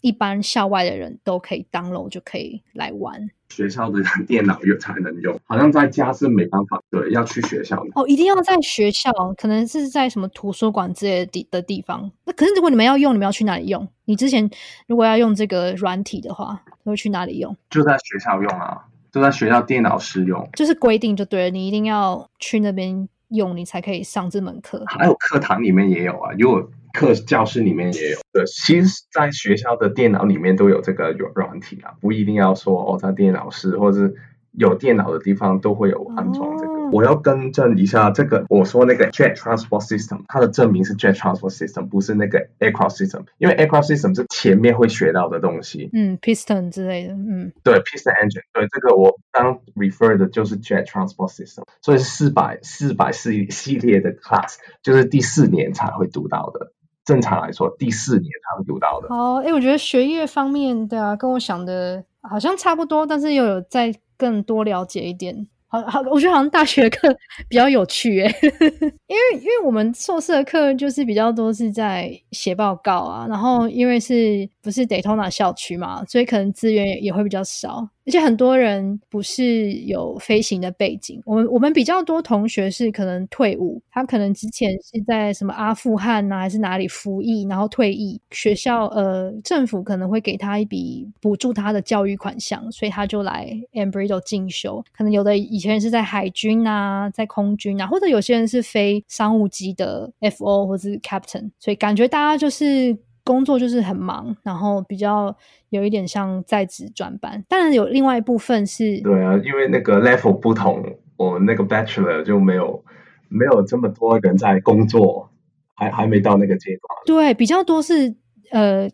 一般校外的人都可以 download 就可以来玩。学校的电脑有才能用，好像在家是没办法。对，要去学校。哦，一定要在学校，可能是在什么图书馆之类的地的地方。那可是如果你们要用，你们要去哪里用？你之前如果要用这个软体的话，会去哪里用？就在学校用啊，就在学校电脑室用。就是规定就对了，你一定要去那边。用，你才可以上这门课。还有课堂里面也有啊，如果课教室里面也有。对，其实在学校的电脑里面都有这个软软体啊，不一定要说哦，在电脑室或者是。有电脑的地方都会有安装这个。我要更正一下，这个我说那个 Jet Transport System，它的证明是 Jet Transport System，不是那个 Aircraft System，因为 Aircraft System 是前面会学到的东西。嗯，Piston 之类的，嗯，对，Piston Engine，对，这个我刚 refer 的就是 Jet Transport System，所以是四百四百系系列的 class，就是第四年才会读到的。正常来说，第四年才会读到的。好，哎，我觉得学业方面的啊，跟我想的好像差不多，但是又有在。更多了解一点，好好，我觉得好像大学课比较有趣诶，因为因为我们硕士的课就是比较多是在写报告啊，然后因为是不是 Daytona 校区嘛，所以可能资源也会比较少。而且很多人不是有飞行的背景，我们我们比较多同学是可能退伍，他可能之前是在什么阿富汗呐，还是哪里服役，然后退役，学校呃政府可能会给他一笔补助他的教育款项，所以他就来 Embry-Riddle 进修。可能有的以前是在海军啊，在空军啊，或者有些人是飞商务机的 FO 或者是 Captain，所以感觉大家就是。工作就是很忙，然后比较有一点像在职转班。当然有另外一部分是，对啊，因为那个 level 不同，我们那个 bachelor 就没有没有这么多人在工作，还还没到那个阶段。对，比较多是呃，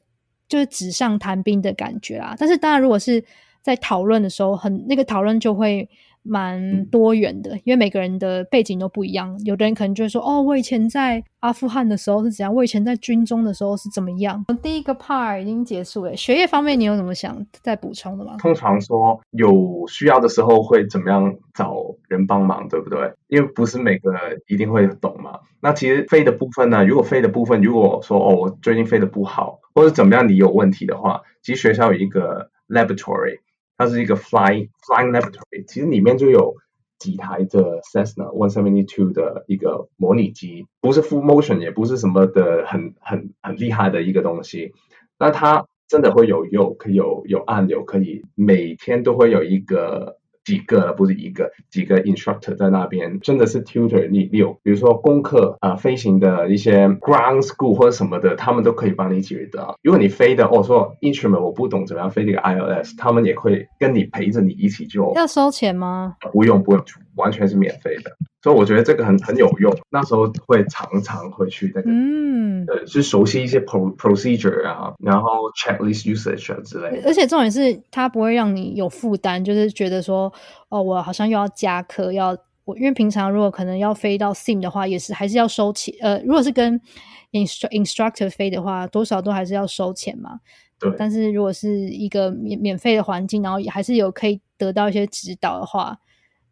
就是纸上谈兵的感觉啊。但是当然，如果是在讨论的时候，很那个讨论就会。蛮多元的，因为每个人的背景都不一样。有的人可能就会说：“哦，我以前在阿富汗的时候是怎样？我以前在军中的时候是怎么样？”第一个 part 已经结束了，学业方面你有什么想再补充的吗？通常说有需要的时候会怎么样找人帮忙，对不对？因为不是每个人一定会懂嘛。那其实飞的部分呢，如果飞的部分，如果说哦，我最近飞的不好，或者怎么样，你有问题的话，其实学校有一个 laboratory。它是一个 fly flying laboratory，其实里面就有几台的 Cessna One Seventy Two 的一个模拟机，不是 full motion，也不是什么的很很很厉害的一个东西，那它真的会有用，可以有有按钮，可以每天都会有一个。几个不是一个，几个 instructor 在那边，真的是 tutor。你你有，比如说功课啊，飞行的一些 ground school 或者什么的，他们都可以帮你解决的。如果你飞的，我说 instrument 我不懂怎么样飞这个 ILS，他们也会跟你陪着你一起就。要收钱吗？不用不用，完全是免费的。所以我觉得这个很很有用，那时候会常常会去那个，嗯，呃，去熟悉一些 pro procedure 啊，然后 checklist usage 之类的。而且重点是它不会让你有负担，就是觉得说，哦，我好像又要加课，要我因为平常如果可能要飞到 sim 的话，也是还是要收钱。呃，如果是跟 instru instructor 飞的话，多少都还是要收钱嘛。对。但是如果是一个免免费的环境，然后也还是有可以得到一些指导的话。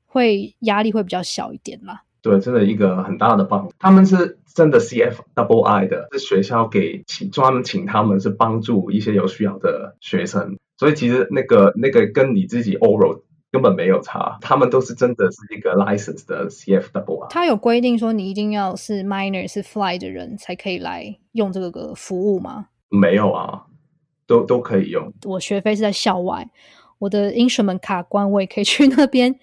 会压力会比较小一点啦。对，真的一个很大的帮助。他们是真的 C F double I 的，是学校给请专门请他们是帮助一些有需要的学生。所以其实那个那个跟你自己 oral 根本没有差。他们都是真的是一个 license 的 C F double I。他有规定说你一定要是 minor 是 fly 的人才可以来用这个服务吗？没有啊，都都可以用。我学费是在校外，我的 instrument 卡关我也可以去那边。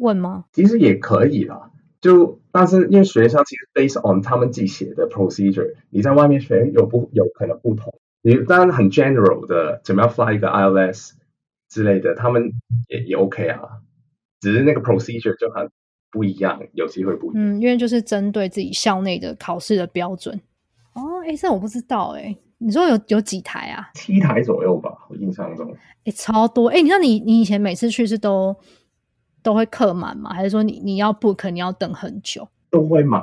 问吗？其实也可以啦，就但是因为学校其实 based on 他们自己写的 procedure，你在外面学有不有可能不同。你当然很 general 的，怎么样 fly 一个 ILS 之类的，他们也也 OK 啊，只是那个 procedure 就很不一样，有机会不一样。嗯，因为就是针对自己校内的考试的标准。哦，哎，这我不知道哎，你说有有几台啊？七台左右吧，我印象中。哎，超多哎，你知道你你以前每次去是都。都会客满吗？还是说你你要 book 你要等很久？都会满。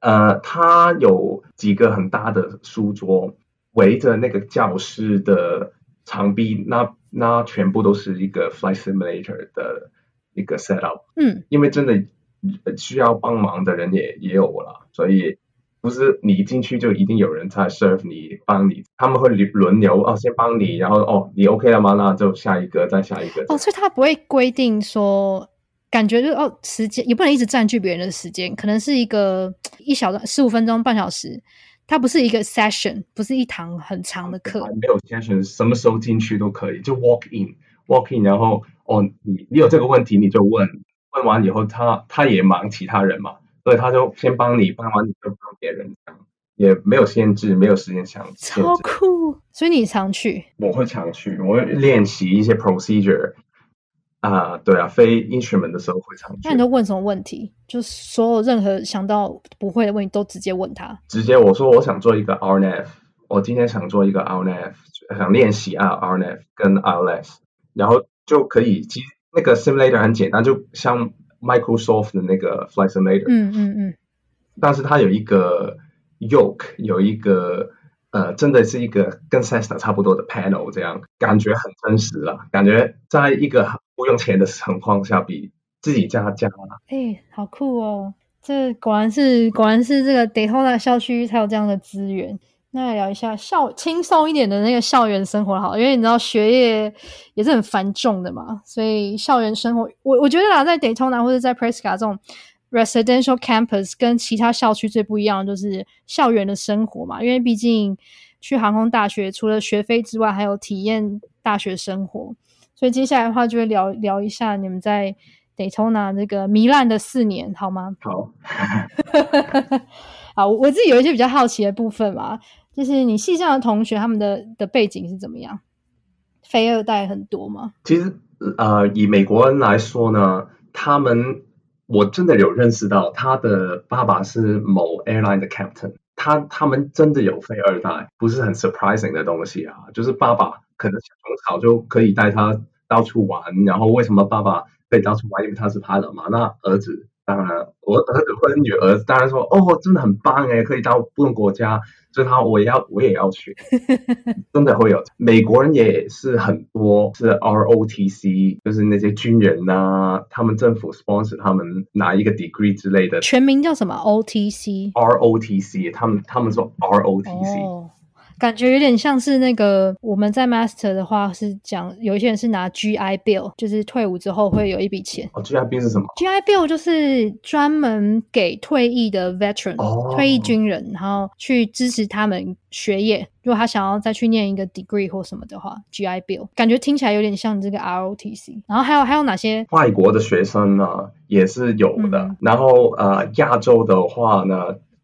呃，它有几个很大的书桌，围着那个教室的墙壁，那那全部都是一个 flight simulator 的一个 set up。嗯，因为真的需要帮忙的人也也有了，所以不是你一进去就一定有人在 serve 你帮你，他们会轮轮流哦，先帮你，然后哦你 OK 了吗？那就下一个，再下一个。哦，所以他不会规定说。感觉就哦，时间也不能一直占据别人的时间，可能是一个 一小段十五分钟、半小时，它不是一个 session，不是一堂很长的课。没有 session，什么时候进去都可以，就 walk in，walk in，然后哦，你你有这个问题你就问，问完以后他他也忙其他人嘛，所以他就先帮你办完，你就帮别人这样，也没有限制，没有时间限制超。酷！所以你常去，我会常去，我会练习一些 procedure。啊、对啊，非 instrument 的时候会常去那你。都问什么问题？就所有任何想到不会的问题都直接问他。直接我说我想做一个 RNF，我今天想做一个 RNF，想练习啊 RNF 跟 ILS，然后就可以，其实那个 simulator 很简单，就像 Microsoft 的那个 Flight Simulator，、嗯嗯嗯，但是它有一个 yoke，有一个呃，真的是一个跟 Cessna 差不多的 panel，这样感觉很真实了，感觉在一个不用钱的情况下，比自己家家哎、好酷哦！这果然是果然是这个 Daytona 校区才有这样的资源。那来聊一下校轻松一点的那个校园生活好，因为你知道学业也是很繁重的嘛，所以校园生活，我我觉得啦，在 Daytona 或者在 Prescott 这种 residential campus 跟其他校区最不一样的就是校园的生活嘛，因为毕竟去航空大学除了学费之外，还有体验大学生活，所以接下来的话就会聊聊一下你们在 Daytona 这个糜烂的四年，好吗？好。啊，我我自己有一些比较好奇的部分嘛，就是你系上的同学他们的的背景是怎么样？非二代很多吗？其实呃，以美国人来说呢，他们我真的有认识到他的爸爸是某 airline 的 captain，他他们真的有飞二代，不是很 surprising 的东西啊。就是爸爸可能从小就可以带他到处玩，然后为什么爸爸可以到处玩？因为他是 pilot 嘛。那儿子当然，我儿子或者女儿当然说哦，真的很棒诶，可以到不同国家，所以他我也要我也要去。真的会有。美国人也是很多是 ROTC，就是那些军人呐、他们政府 sponsor 他们拿一个 degree 之类的全名叫什么？OTC。ROTC，他们他们说 ROTC，、哦，感觉有点像是那个我们在 Master 的话是讲，有一些人是拿 GI Bill，就是退伍之后会有一笔钱。哦，GI Bill 是什么？GI Bill 就是专门给退役的 veteran、哦退役军人，然后去支持他们学业。如果他想要再去念一个 degree 或什么的话，GI Bill 感觉听起来有点像这个 ROTC。然后还有还有哪些？外国的学生呢也是有的，嗯然后呃，亚洲的话呢，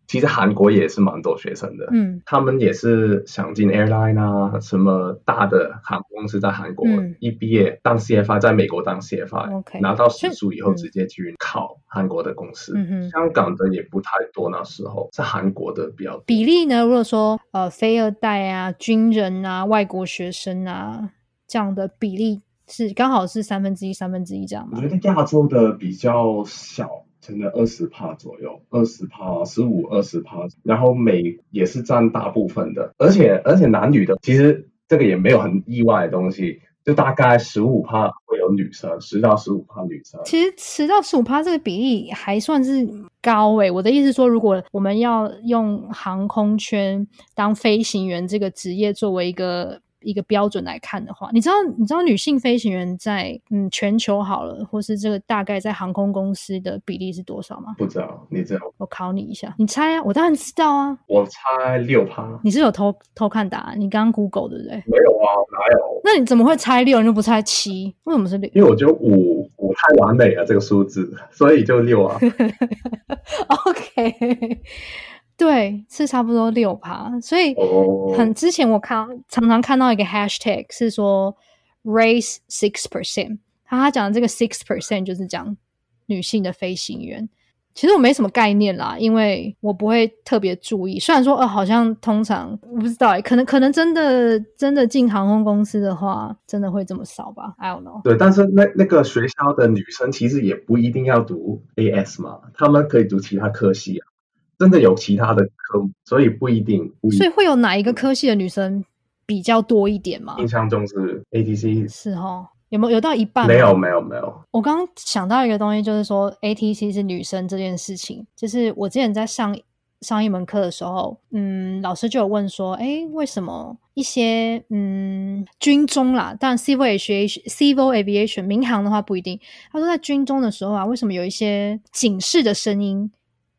其实韩国也是蛮多学生的。嗯他们也是想进 airline 啊，什么大的航空公司在韩国、嗯一毕业当 CFI，在美国当 CFI，、OK 拿到时数以后嗯直接去考韩国的公司。香港的也不太多，那时候是韩国的比较多。比例呢？如果说呃，非二代啊、军人啊、外国学生啊这样的比例是刚好是三分之一、三分之一这样吗我觉？得亚洲的比较小，真的二十趴左右，二十趴、十五、二十趴，然后美也是占大部分的，而且而且男女的其实这个也没有很意外的东西，就大概十五趴会有女生，十到十五趴女生。其实十到十五趴这个比例还算是高诶、我的意思说，如果我们要用航空圈当飞行员这个职业作为一个一个标准来看的话，你知道你知道女性飞行员在嗯全球好了，或是这个大概在航空公司的比例是多少吗？不知道，你知道？我考你一下，你猜啊？我当然知道啊。我猜六趴。你是有偷偷看答案？你刚刚 Google 对不对？没有啊，哪有？那你怎么会猜六？你就不猜七？为什么是六因为我觉得五五太完美了这个数字，所以就六啊。OK，对，是差不多六趴。所以哦很之前我看常常看到一个 hashtag 是说 raise six percent，他他讲的这个 six percent 就是讲女性的飞行员。其实我没什么概念啦，因为我不会特别注意。虽然说，呃，好像通常我不知道欸，可能可能真的真的进航空公司的话，真的会这么少吧？I don't know。对，但是那那个学校的女生其实也不一定要读 AS 嘛，她们可以读其他科系啊，真的有其他的科目，所以不一定。所以会有哪一个科系的女生比较多一点吗？印象中是 ATC，是哦，有没有有到一半沒？没有没有没有，我刚刚想到一个东西，就是说 ATC 是女生这件事情，就是我之前在上上一门课的时候，嗯，老师就有问说，哎，为什么一些嗯军中啦，当然 civil aviation civil aviation 民航的话不一定，他说在军中的时候啊，为什么有一些警示的声音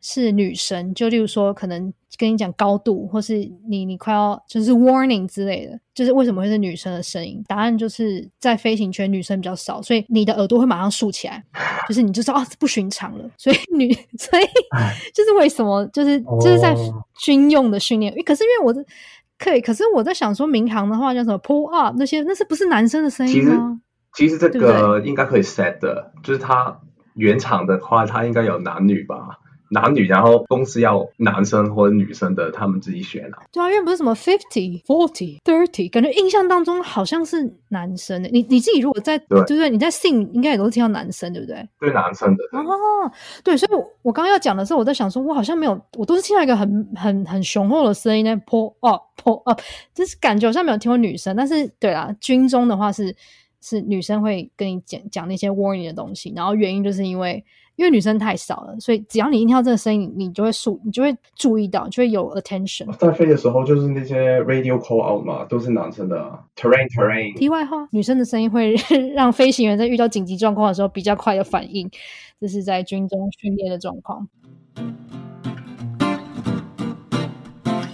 是女生，就例如说可能跟你讲高度，或是你你快要就是 warning 之类的，就是为什么会是女生的声音？答案就是在飞行圈女生比较少，所以你的耳朵会马上竖起来，就是你就知道哦不寻常了。所以 女所以就是为什么就是就是在军用的训练，可是因为我的可以，可是我在想说民航的话叫什么 pull up 那些那是不是男生的声音吗？其实这个应该可以 set 的，就是它原厂的话，它应该有男女吧。男女，然后公司要男生或者女生的，他们自己选啊。对啊，因为不是什么 fifty forty thirty，感觉印象当中好像是男生的。你你自己如果在对对对，你在 sing 应该也都是听到男生，对不对？对男生的哦，对，所以我我刚刚要讲的时候，我在想说，我好像没有，我都是听到一个很很很雄厚的声音，那 pull up pull up，就是感觉好像没有听过女生。但是对啦，军中的话是是女生会跟你讲讲那些 warning 的东西，然后原因就是因为。因为女生太少了，所以只要你一听到这个声音，你就会注，你就会注意到，就会有 attention。在飞的时候，就是那些 radio call out 嘛，都是男生的 terrain terrain。题外话，女生的声音会 让飞行员在遇到紧急状况的时候比较快的反应，这是在军中训练的状况。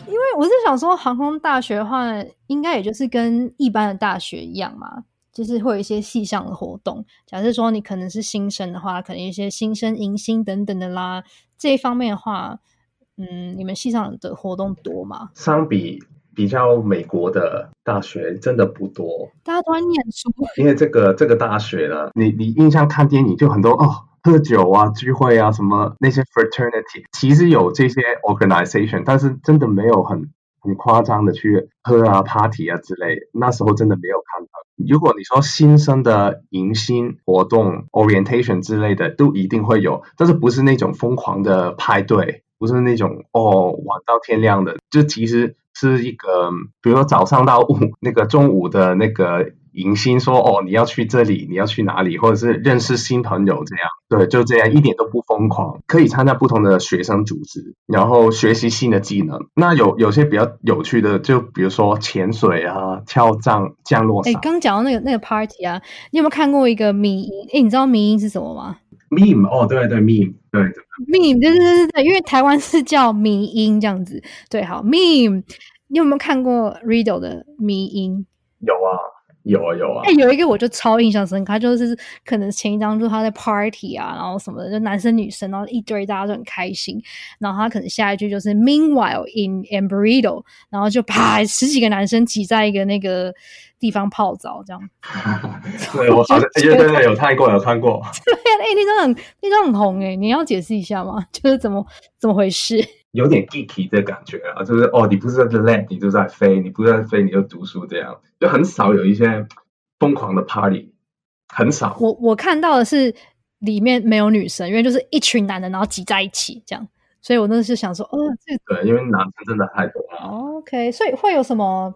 因为我是想说，航空大学的话，应该也就是跟一般的大学一样嘛。就是会有一些系上的活动，假设说你可能是新生的话，可能一些新生迎新等等的啦。这一方面的话，嗯，你们系上的活动多吗？相比比较美国的大学，真的不多。大家都在念书，因为这个这个大学呢，你你印象看电影就很多哦，喝酒啊、聚会啊，什么那些 fraternity，其实有这些 organization，但是真的没有很。很夸张的去喝啊、party 啊之类，那时候真的没有看到。如果你说新生的迎新活动、orientation 之类的，都一定会有，但是不是那种疯狂的派对，不是那种哦玩到天亮的，就其实是一个，比如说早上到午那个中午的那个。迎新说：“哦，你要去这里，你要去哪里，或者是认识新朋友，这样对，就这样，一点都不疯狂。可以参加不同的学生组织，然后学习新的技能。那有有些比较有趣的，就比如说潜水啊、跳降降落伞。哎，刚讲到那个那个 party 啊，你有没有看过一个迷音？哎，你知道迷音是什么吗？meme 哦，对对 meme，对对 meme，对对对对对，因为台湾是叫迷音这样子。对，好 meme，你有没有看过 Riddle 的迷音？有啊。有啊有啊，哎，有一个我就超印象深刻，就是可能前一张就是他在 party 啊，然后什么的，就男生女生，然后一堆大家都很开心，然后他可能下一句就是 Meanwhile in Embrido，然后就啪十几个男生挤在一个那个地方泡澡，这样。对，我好像对对对，有看过有看过。对呀，哎，那张很那张很红哎，你要解释一下吗？就是怎么怎么回事？有点 geeky 的感觉啊，就是哦，你不是在 land，你就在飞，你不是在飞，你就读书，这样就很少有一些疯狂的 party，很少。我我看到的是里面没有女生，因为就是一群男的，然后挤在一起这样，所以我那是想说，哦，这对，因为男生真的太多了。OK，所以会有什么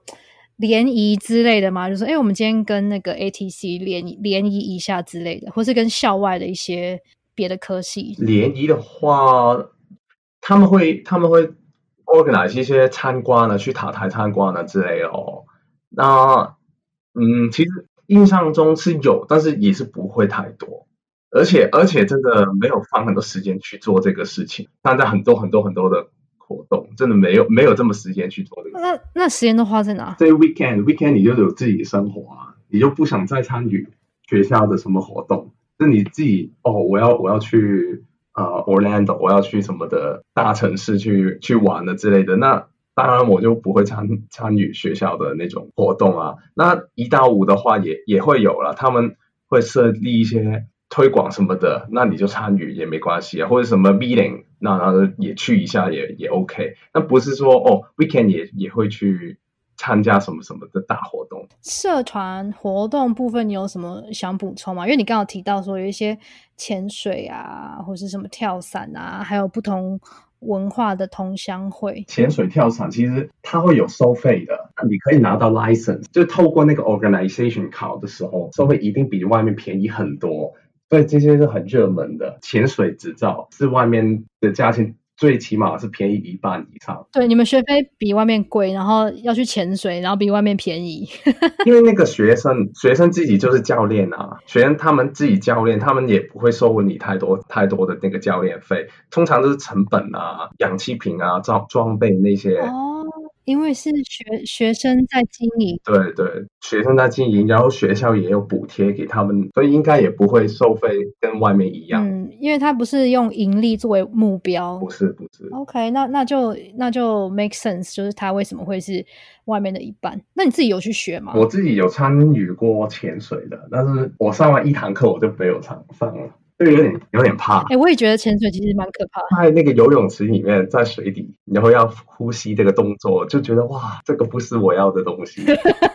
联谊之类的吗？就是哎，我们今天跟那个 ATC 联联谊一下之类的，或是跟校外的一些别的科系联谊的话。他们会他们会 organize 一些参观啊，去塔台参观啊之类的哦。那嗯，其实印象中是有，但是也是不会太多。而且而且真的没有放很多时间去做这个事情，参加很多很多很多的活动，真的没有没有这么时间去做这个。那那时间都花在哪？对 weekend weekend 你就有自己的生活啊，你就不想再参与学校的什么活动，是你自己哦，我要我要去。啊，Orlando，我要去什么的大城市去去玩的之类的，那当然我就不会参参与学校的那种活动啊。那一到五的话也也会有了，他们会设立一些推广什么的，那你就参与也没关系啊，或者什么 meeting，那然后也去一下也也 OK。那不是说哦，weekend 也也会去。参加什么什么的大活动？社团活动部分，你有什么想补充吗？因为你刚刚提到说有一些潜水啊，或是什么跳伞啊，还有不同文化的同乡会。潜水、跳伞其实它会有收费的，你可以拿到 license，就透过那个 organization 考的时候，收费一定比外面便宜很多。所以这些是很热门的潜水执照，是外面的价钱。最起码是便宜一半以上。对，你们学费比外面贵，然后要去潜水，然后比外面便宜。因为那个学生，学生自己就是教练啊，学生他们自己教练，他们也不会收你太多太多的那个教练费，通常都是成本啊、氧气瓶啊、装装备那些。哦，因为是学学生在经营。对对，学生在经营，然后学校也有补贴给他们，所以应该也不会收费跟外面一样。嗯，因为他不是用盈利作为目标。不是不是。OK，那那就那就 make sense，就是他为什么会是外面的一半？那你自己有去学吗？我自己有参与过潜水的，但是我上完一堂课我就没有上上了，就有点有点怕。哎、我也觉得潜水其实蛮可怕的。在那个游泳池里面，在水底，然后要呼吸这个动作，就觉得哇，这个不是我要的东西。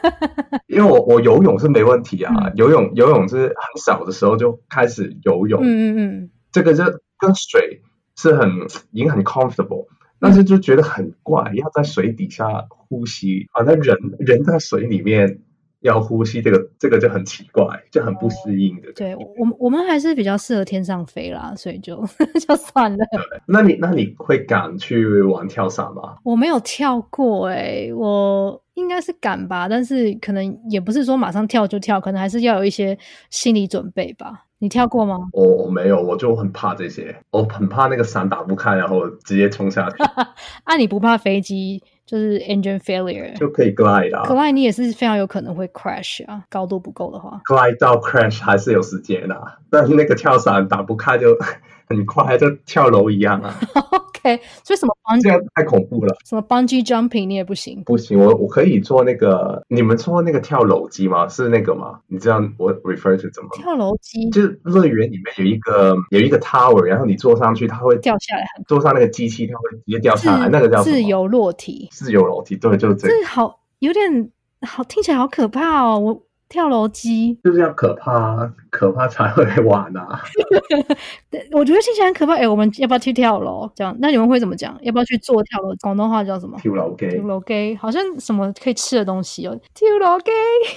因为我我游泳是没问题啊，嗯游泳游泳是很小的时候就开始游泳，嗯嗯嗯，这个就跟水是很已经很 comfortable，但是就觉得很怪，要在水底下呼吸，好像人人在水里面要呼吸，这个这个就很奇怪，就很不适应的。对，我我们我们还是比较适合天上飞啦，所以就 就算了。那你那你会敢去玩跳伞吗？我没有跳过哎、我应该是敢吧，但是可能也不是说马上跳就跳，可能还是要有一些心理准备吧。你跳过吗？我我没有，我就很怕这些，我很怕那个伞打不开，然后直接冲下去 啊，你不怕飞机就是 engine failure？就可以 glide 啊可外你也是非常有可能会 crash 啊，高度不够的话。，glide 到 crash 还是有时间的、啊，但是那个跳伞打不开就很快，就跳楼一样啊，OK，所以什么这样太恐怖了。什么 bungee jumping 你也不行。不行，我我可以做那个，你们说那个跳楼机吗？是那个吗？你知道我 refer to 怎么？跳楼机就是乐园里面有一个有一个 tower，然后你坐上去，它会掉下来很坐上那个机器，它会直接掉下来，那个叫自由落体，自由落体，对，就是这个，这好有点好，听起来好可怕哦。我跳楼机，就是要可怕，可怕才会玩啊。对我觉得听起来很可怕。哎，我们要不要去跳楼？这样，那你们会怎么讲？要不要去做跳楼？广东话叫什么？跳楼机跳楼机好像什么可以吃的东西哦。跳楼机，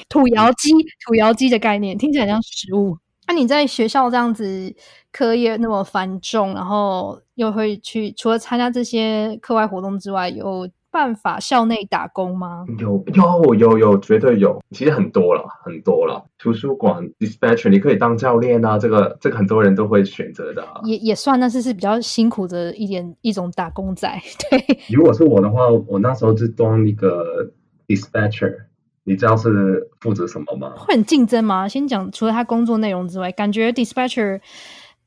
土窑鸡，土窑鸡的概念听起来很像食物。那、你在学校这样子课业那么繁重，然后又会去除了参加这些课外活动之外，有办法校内打工吗？有有有有，绝对有，其实很多了，很多了。图书馆 dispatcher，你可以当教练啊，这个这个很多人都会选择的、啊。也也算，但是是比较辛苦的一点一种打工仔。对，如果是我的话，我那时候是当一个 dispatcher，你知道是负责什么吗？会很竞争吗？先讲，除了他工作内容之外，感觉 dispatcher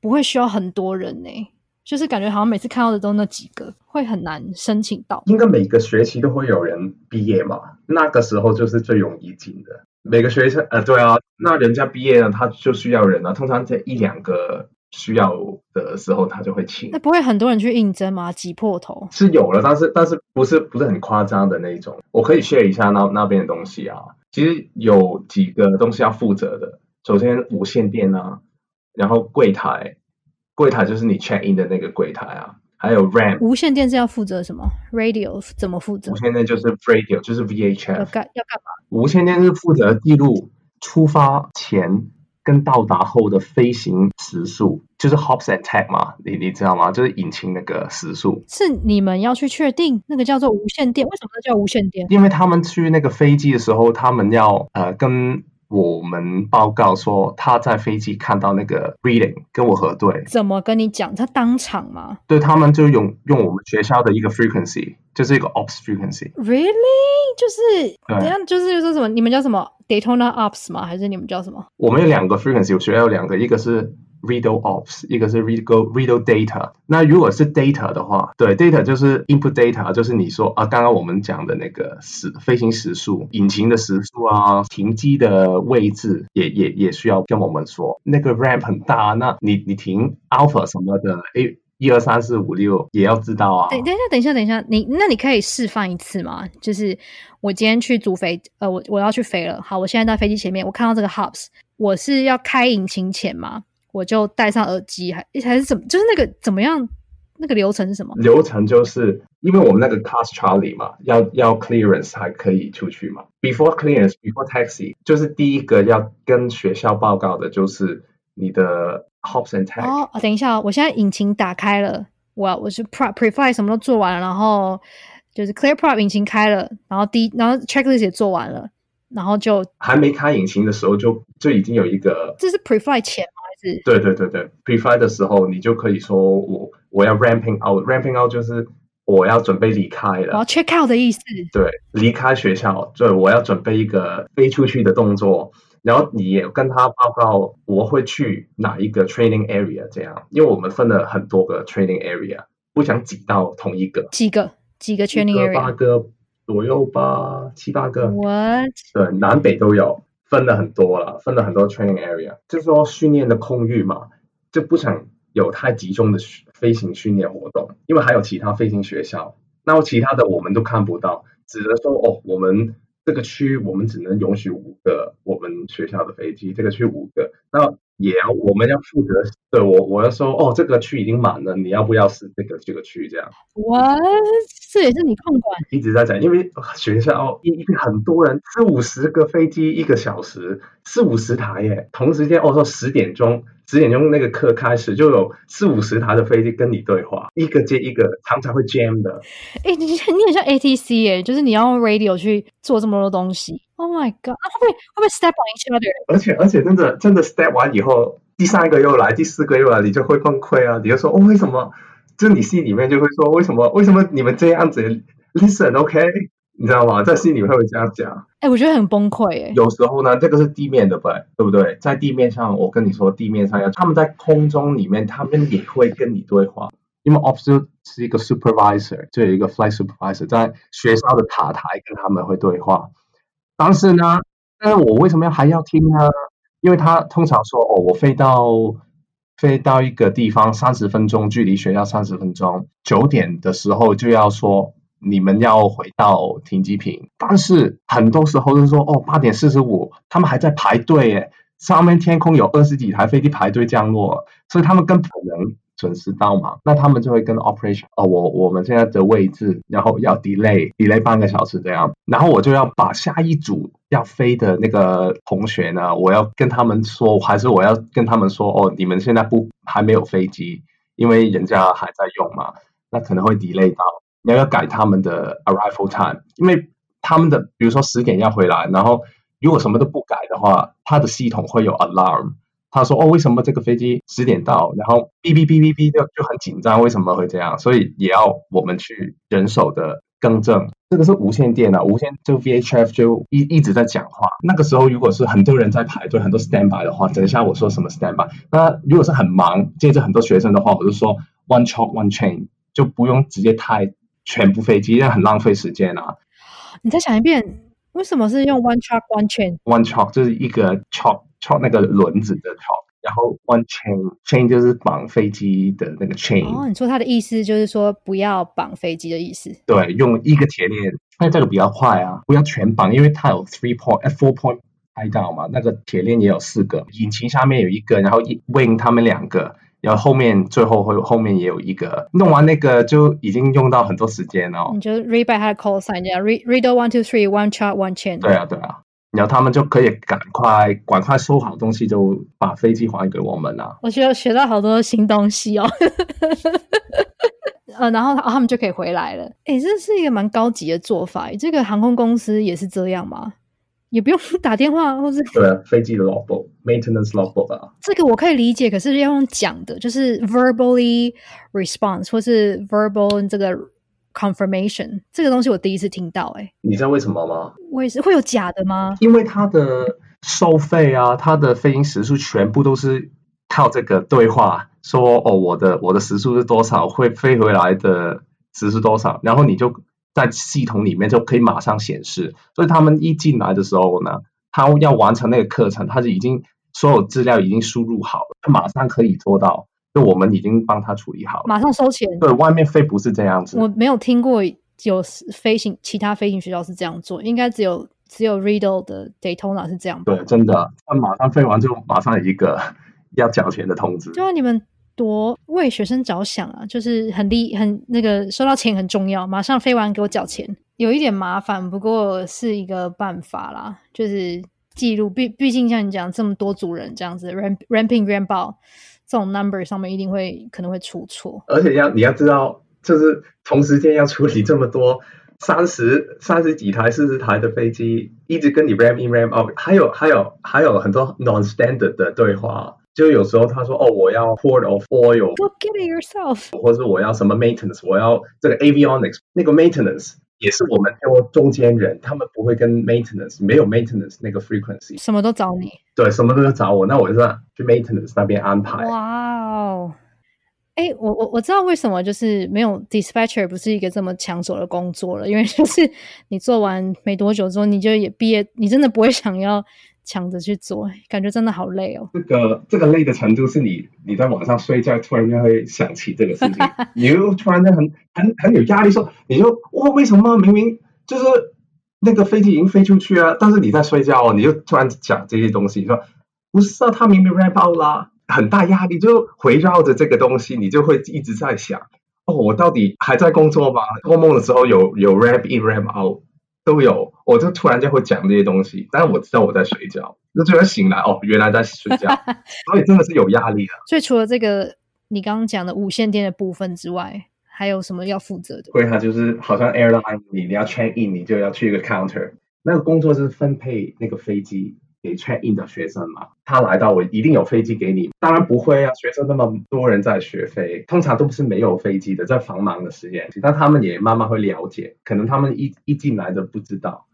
不会需要很多人呢、就是感觉好像每次看到的都那几个，会很难申请到。应该每个学期都会有人毕业嘛，那个时候就是最容易进的。每个学生，呃，对啊，那人家毕业了，他就需要人啊。通常这一两个需要的时候，他就会请那。不会很多人去应征吗？挤破头。是有了，但是但是不是不是很夸张的那一种。我可以 share 一下那那边的东西啊。其实有几个东西要负责的。首先无线电啊，然后柜台，柜台就是你 check in 的那个柜台啊，还有 RAM，无线电是要负责什么？Radio 怎么负责无？线电就是 radio，就是 VHF。要干要干嘛？无线电是负责记录出发前跟到达后的飞行时速，就是 hops and tag 嘛，你你知道吗？就是引擎那个时速。是你们要去确定那个叫做无线电？为什么叫无线电？因为他们去那个飞机的时候，他们要呃跟我们报告说他在飞机看到那个 reading，跟我核对，怎么跟你讲？他当场吗对他们就用用我们学校的一个 frequency，就是一个 ops frequency。？Really？就是对等下就是说什么？你们叫什么 Daytona Ops 吗？还是你们叫什么？我们有两个 frequency，我学校有两个，一个是 redo ops，一个是 redo redo data。那如果是 data 的话，对 data 就是 input data，就是你说啊，刚刚我们讲的那个时飞行时速、引擎的时速啊、停机的位置，也也也需要跟我们说。那个 ramp 很大，那你你停 alpha 什么的，诶，一二三四五六也要知道啊。等等一下，等一下，等一下，你那你可以示范一次吗？就是我今天去组飞，呃，我我要去飞了。好，我现在在飞机前面，我看到这个 Hops，我是要开引擎前吗？我就戴上耳机，还还是怎么？就是那个怎么样？那个流程是什么？流程就是因为我们那个 class Charlie 嘛，要要 clearance 才可以出去嘛。Before clearance, before taxi，就是第一个要跟学校报告的就是你的 hops and tag。哦，等一下哦，我现在引擎打开了，我我是 prep preflight 什么都做完了，然后就是 clear prop 引擎开了，然后第然后 checklist 也做完了，然后就还没开引擎的时候就就已经有一个，这是 preflight 前吗？还是。对对对对，preflight 的时候你就可以说我我要 ramping out，ramping out 就是我要准备离开了，check out 的意思？对，离开学校，对，我要准备一个飞出去的动作，然后你也跟他报告我会去哪一个 training area，这样，因为我们分了很多个 training area，不想挤到同一个，几个？几个 training area？八个左右吧，七八个，What？对，南北都有，分了很多了，分了很多 training area，就是说训练的空域嘛，就不想有太集中的飞行训练活动，因为还有其他飞行学校，那其他的我们都看不到，只能说哦，我们这个区我们只能允许五个我们学校的飞机，这个区五个，那也要我们要负责，对我我要说哦，这个区已经满了，你要不要是这个这个区这样？What？这也是你控管？一直在讲，因为呃学校一一个很多人，四五十个飞机一个小时，四五十台耶，同时间哦说十点钟，十点钟那个课开始就有四五十台的飞机跟你对话，一个接一个，常常会 jam 的。哎、你你很像 ATC 哎、就是你要用 radio 去做这么多东西。Oh my god！那会不会会不会 step on each other？而且而且真的真的 step 完以后，第三个又来，第四个又来，你就会崩溃啊！你就说哦，为什么？就你心里面就会说，为什么为什么你们这样子？Listen, OK，你知道吗？在心里面会这样讲。哎、我觉得很崩溃哎、有时候呢，这个是地面的吧，对不对？在地面上，我跟你说，地面上要他们在空中里面，他们也会跟你对话。因为 officer 是一个 supervisor，就有一个 flight supervisor 在学校的塔台跟他们会对话。但是呢，但是我为什么要还要听呢？因为他通常说哦，我飞到飞到一个地方三十分钟，距离学校三十分钟，九点的时候就要说你们要回到停机坪。但是很多时候都说哦，八点四十五，他们还在排队耶，上面天空有二十几台飞机排队降落，所以他们更不可能准时到嘛。那他们就会跟 operation 哦，我我们现在的位置，然后要 delay delay 半个小时这样，然后我就要把下一组要飞的那个同学呢，我要跟他们说，还是我要跟他们说哦，你们现在不还没有飞机，因为人家还在用嘛，那可能会 delay 到，你要要改他们的 arrival time，因为他们的比如说十点要回来，然后如果什么都不改的话，它的系统会有 alarm。他说：“哦，为什么这个飞机十点到，然后哔哔哔哔哔就就很紧张，为什么会这样？所以也要我们去人手的更正。这个是无线电啊，无线就 VHF 就一一直在讲话。那个时候如果是很多人在排队，很多 standby 的话，等一下我说什么 standby。那如果是很忙，接着很多学生的话，我就说 one chalk one chain，就不用直接太全部飞机，那很浪费时间啊。你再想一遍，为什么是用 one truck one chain？one truck 就是一个 chalk chalk 那个轮子的 chalk，然后 one chain chain 就是绑飞机的那个 chain，、哦，你说它的意思就是说不要绑飞机的意思。对，用一个铁链，那这个比较快啊，不要全绑，因为它有 three point 呃 four point 拍到嘛，那个铁链也有四个，引擎下面有一个，然后一 wing 他们两个。然后后面最后会后面也有一个，弄完那个就已经用到很多时间哦。你就 read by 他的 call sign 这样，read read one two three one chart one chain。对啊，对啊，然后他们就可以赶快赶快收好东西，就把飞机还给我们啊。我觉得学到好多新东西哦。呃，然后他们就可以回来了。诶，这是一个蛮高级的做法。这个航空公司也是这样吗？也不用打电话，或是对啊，飞机的 logbook maintenance logbook 啊，这个我可以理解，可是要用讲的，就是 verbally response 或是 verbal 这个 confirmation 这个东西我第一次听到、哎，你知道为什么吗？我也是会有假的吗？因为它的收费啊，它的飞行时速全部都是靠这个对话说哦，我的我的时速是多少，会飞回来的时速多少，然后你就在系统里面就可以马上显示。所以他们一进来的时候呢，他要完成那个课程，他是已经所有资料已经输入好了，他马上可以做到，就我们已经帮他处理好了。马上收钱。对外面飞不是这样子，我没有听过有飞行其他飞行学校是这样做，应该只有只有 Riddle 的 Daytona 是这样？对，真的，他马上飞完就马上有一个 要缴钱的通知。就让你们多为学生着想啊，就是很厉很那个收到钱很重要，马上飞完给我缴钱，有一点麻烦，不过是一个办法啦。就是记录，毕毕竟像你讲这么多组人这样子，ramp ramping ramp out 这种 number 上面一定会可能会出错。而且要你要知道，就是同时间要处理这么多 三十三十几台、四十台的飞机，一直跟你 ramp in ramp out，还有还有还有很多 non-standard 的对话。就有时候他说哦，我要 port of oil，Go get it yourself。或者我要什么 maintenance，我要这个 avionics 那个 maintenance 也是我们做中间人，他们不会跟 maintenance 没有 maintenance 那个 frequency，什么都找你。对，什么都要找我，那我就去 maintenance 那边安排。哇哦！哎，我我我知道为什么就是没有 dispatcher 不是一个这么抢手的工作了，因为就是你做完没多久之后，你就也毕业，你真的不会想要抢着去做，感觉真的好累哦。这个这个累的程度是你你在晚上睡觉突然间会想起这个事情，你又突然间很很很有压力，说你就哇为什么明明就是那个飞机已经飞出去啊，但是你在睡觉哦，你就突然讲这些东西，说不是啊，他明明 wrap out 啦，很大压力就围绕着这个东西，你就会一直在想，哦，我到底还在工作吗？做梦的时候有有 wrap in wrap out 都有，我就突然间会讲这些东西，但是我知道我在睡觉，那突然醒来，哦，原来在睡觉，所以真的是有压力的。所以除了这个你刚刚讲的无线电的部分之外，还有什么要负责的？会，它就是好像 airline，你你要 check in，你就要去一个 counter，那个工作是分配那个飞机给 check in 的学生嘛。他来到我一定有飞机给你，当然不会啊，学生那么多人在学飞，通常都不是没有飞机的，在繁忙的时间，但他们也慢慢会了解，可能他们一一进来的不知道，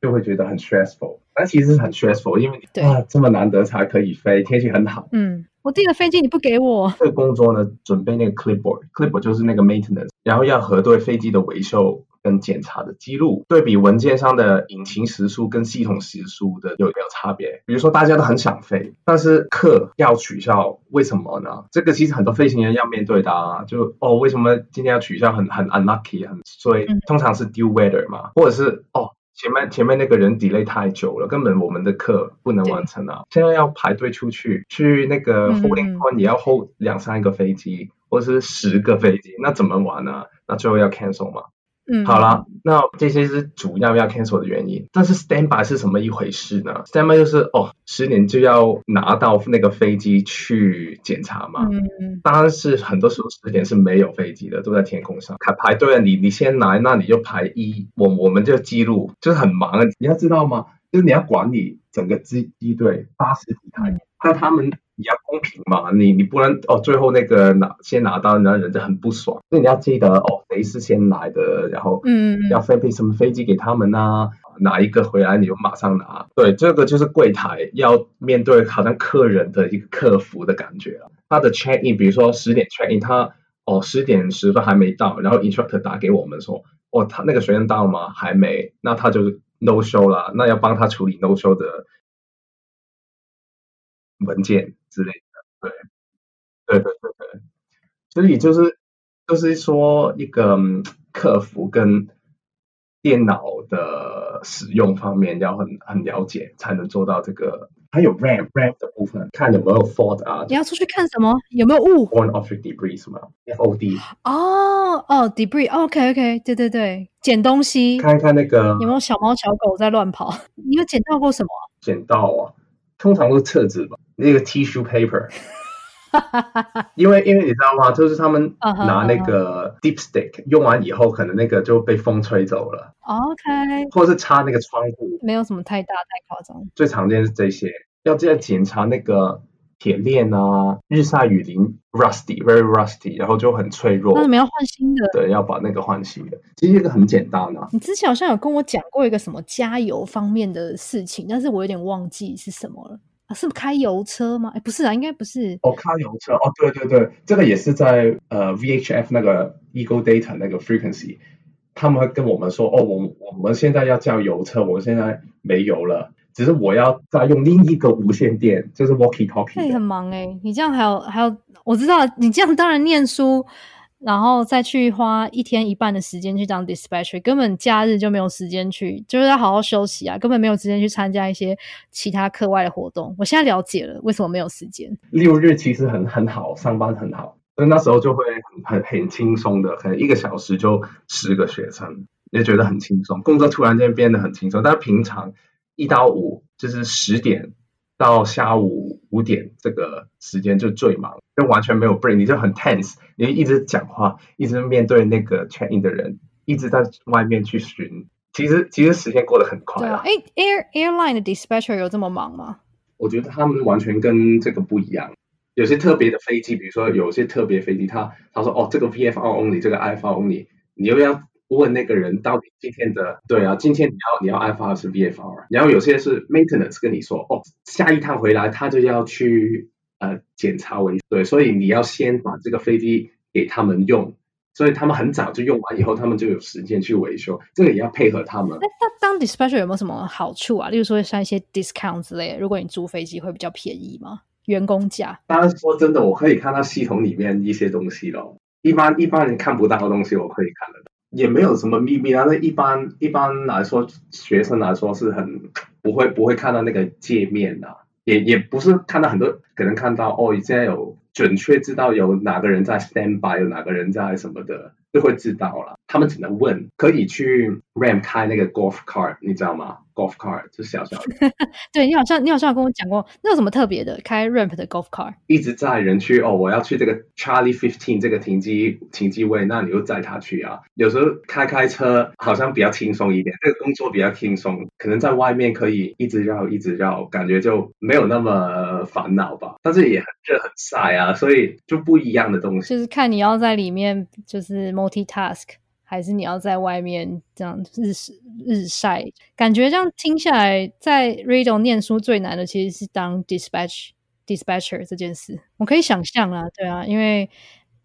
就会觉得很 stressful，但其实是很 stressful，因为啊这么难得才可以飞，天气很好。嗯，我订了飞机你不给我，这个工作呢，准备那个 clipboard，clipboard 就是那个 maintenance，然后要核对飞机的维修跟检查的记录，对比文件上的引擎时速跟系统时速的有没有差别？比如说大家都很想飞，但是课要取消，为什么呢？这个其实很多飞行员要面对的啊，就哦为什么今天要取消很很 unlucky 很衰嗯，通常是 due weather 嘛，或者是哦。前面前面那个人 delay 太久了，根本我们的课不能完成啊！现在要排队出去，去那个嗯 holding 嗯 point 也要 hold 两三个飞机，或者是十个飞机，那怎么玩呢？那最后要 cancel 嘛？嗯，好了，那这些是主要要 cancel 的原因。但是 standby 是什么一回事呢？standby 就是哦，十点就要拿到那个飞机去检查嘛。嗯，当然是很多时候十点是没有飞机的，都在天空上排排队了。你你先来，那你就排一，我我们就记录，就是很忙啊。你要知道吗？就是你要管理整个机机队八十几台嗯，那他们你要公平嘛，你你不能哦，最后那个拿先拿到，然后人家很不爽，所以你要记得哦，谁是先来的，然后嗯嗯要分配什么飞机给他们啊，哪一个回来你就马上拿。对，这个就是柜台要面对好像客人的一个客服的感觉了。他的 check in，比如说十点 check in，他哦十点十分还没到，然后 instructor 打给我们说，哦他那个学生到了吗？还没，那他就是 no show 了，那要帮他处理 no show 的文件之类的。对，对对对对，所以就是就是说一个嗯客服跟电脑的使用方面要很很了解，才能做到这个。还有 RAM RAM 的部分，看有没有 fault 啊你要出去看什么？有没有雾？，foreign object debris 什么 FOD，哦哦，debris，OK OK，对对对，捡东西，看一看那个有没有小猫小狗在乱跑？你有捡到过什么？捡到啊，通常都是厕纸吧，那个 tissue paper。因为因为你知道吗？就是他们 拿那个 deep stick 用完以后，可能那个就被风吹走了，OK，或是擦那个窗户，没有什么太大太夸张。最常见是这些。要记得检查那个铁链啊，日晒雨淋 rusty very rusty，然后就很脆弱那，你们要换新的？对，要把那个换新的。其实这个很简单啊，你之前好像有跟我讲过一个什么加油方面的事情，但是我有点忘记是什么了。啊、是开油车吗？哎，不是啊，应该不是。哦，开油车哦，对对对，这个也是在呃 VHF 那个 Eagle Data 那个 frequency，他们会跟我们说，哦，我我们现在要叫油车，我们现在没油了，只是我要再用另一个无线电，就是 walkie 那 talkie 那你很忙哎、你这样还有还有，我知道你这样当然念书，然后再去花一天一半的时间去当 dispatcher，根本假日就没有时间去，就是要好好休息啊，根本没有时间去参加一些其他课外的活动。我现在了解了为什么没有时间。六日其实很很好，上班很好，所以那时候就会很很很轻松的，可能一个小时就十个学生，也觉得很轻松，工作突然间变得很轻松。但平常一到五就是十点到下午五点这个时间就最忙，就完全没有 break，你就很 tense，你一直讲话，一直面对那个 check in 的人，一直在外面去巡。其实其实时间过得很快啊。哎，air airline 的 dispatcher 有这么忙吗？我觉得他们完全跟这个不一样。有些特别的飞机，比如说有些特别飞机，他他说哦，这个 VFR only，这个 IFR only，你又要问那个人到底今天的对啊，今天你要你要 IFR 是 VFR，然后有些是 maintenance 跟你说哦，下一趟回来他就要去呃检查维对，所以你要先把这个飞机给他们用。所以他们很早就用完以后，他们就有时间去维修，这个也要配合他们。那那当 dispatcher 有没有什么好处啊？例如说像一些 discount 之类的，如果你租飞机会比较便宜吗？员工价？当然说真的，我可以看到系统里面一些东西咯。一般一般人看不到的东西，我可以看得到。也没有什么秘密啊。那一般一般来说，学生来说是很不会不会看到那个界面的，也也不是看到很多，可能看到哦，现在有。准确知道有哪个人在 stand by，有哪个人在什么的，就会知道了。他们只能问，可以去 ram 开那个 golf cart，你知道吗？Golf car 就小小的，对你好像你好像跟我讲过，那有什么特别的？开 ramp 的 golf car，一直载人去哦，我要去这个 Charlie Fifteen 这个停机停机位，那你就载他去啊。有时候开开车好像比较轻松一点，这个工作比较轻松，可能在外面可以一直绕一直绕，感觉就没有那么烦恼吧。但是也很热很晒啊，所以就不一样的东西。就是看你要在里面就是 multitask。还是你要在外面这样日日晒，感觉这样听下来，在 radio 念书最难的其实是当 dispatch dispatcher 这件事。我可以想象啊，对啊，因为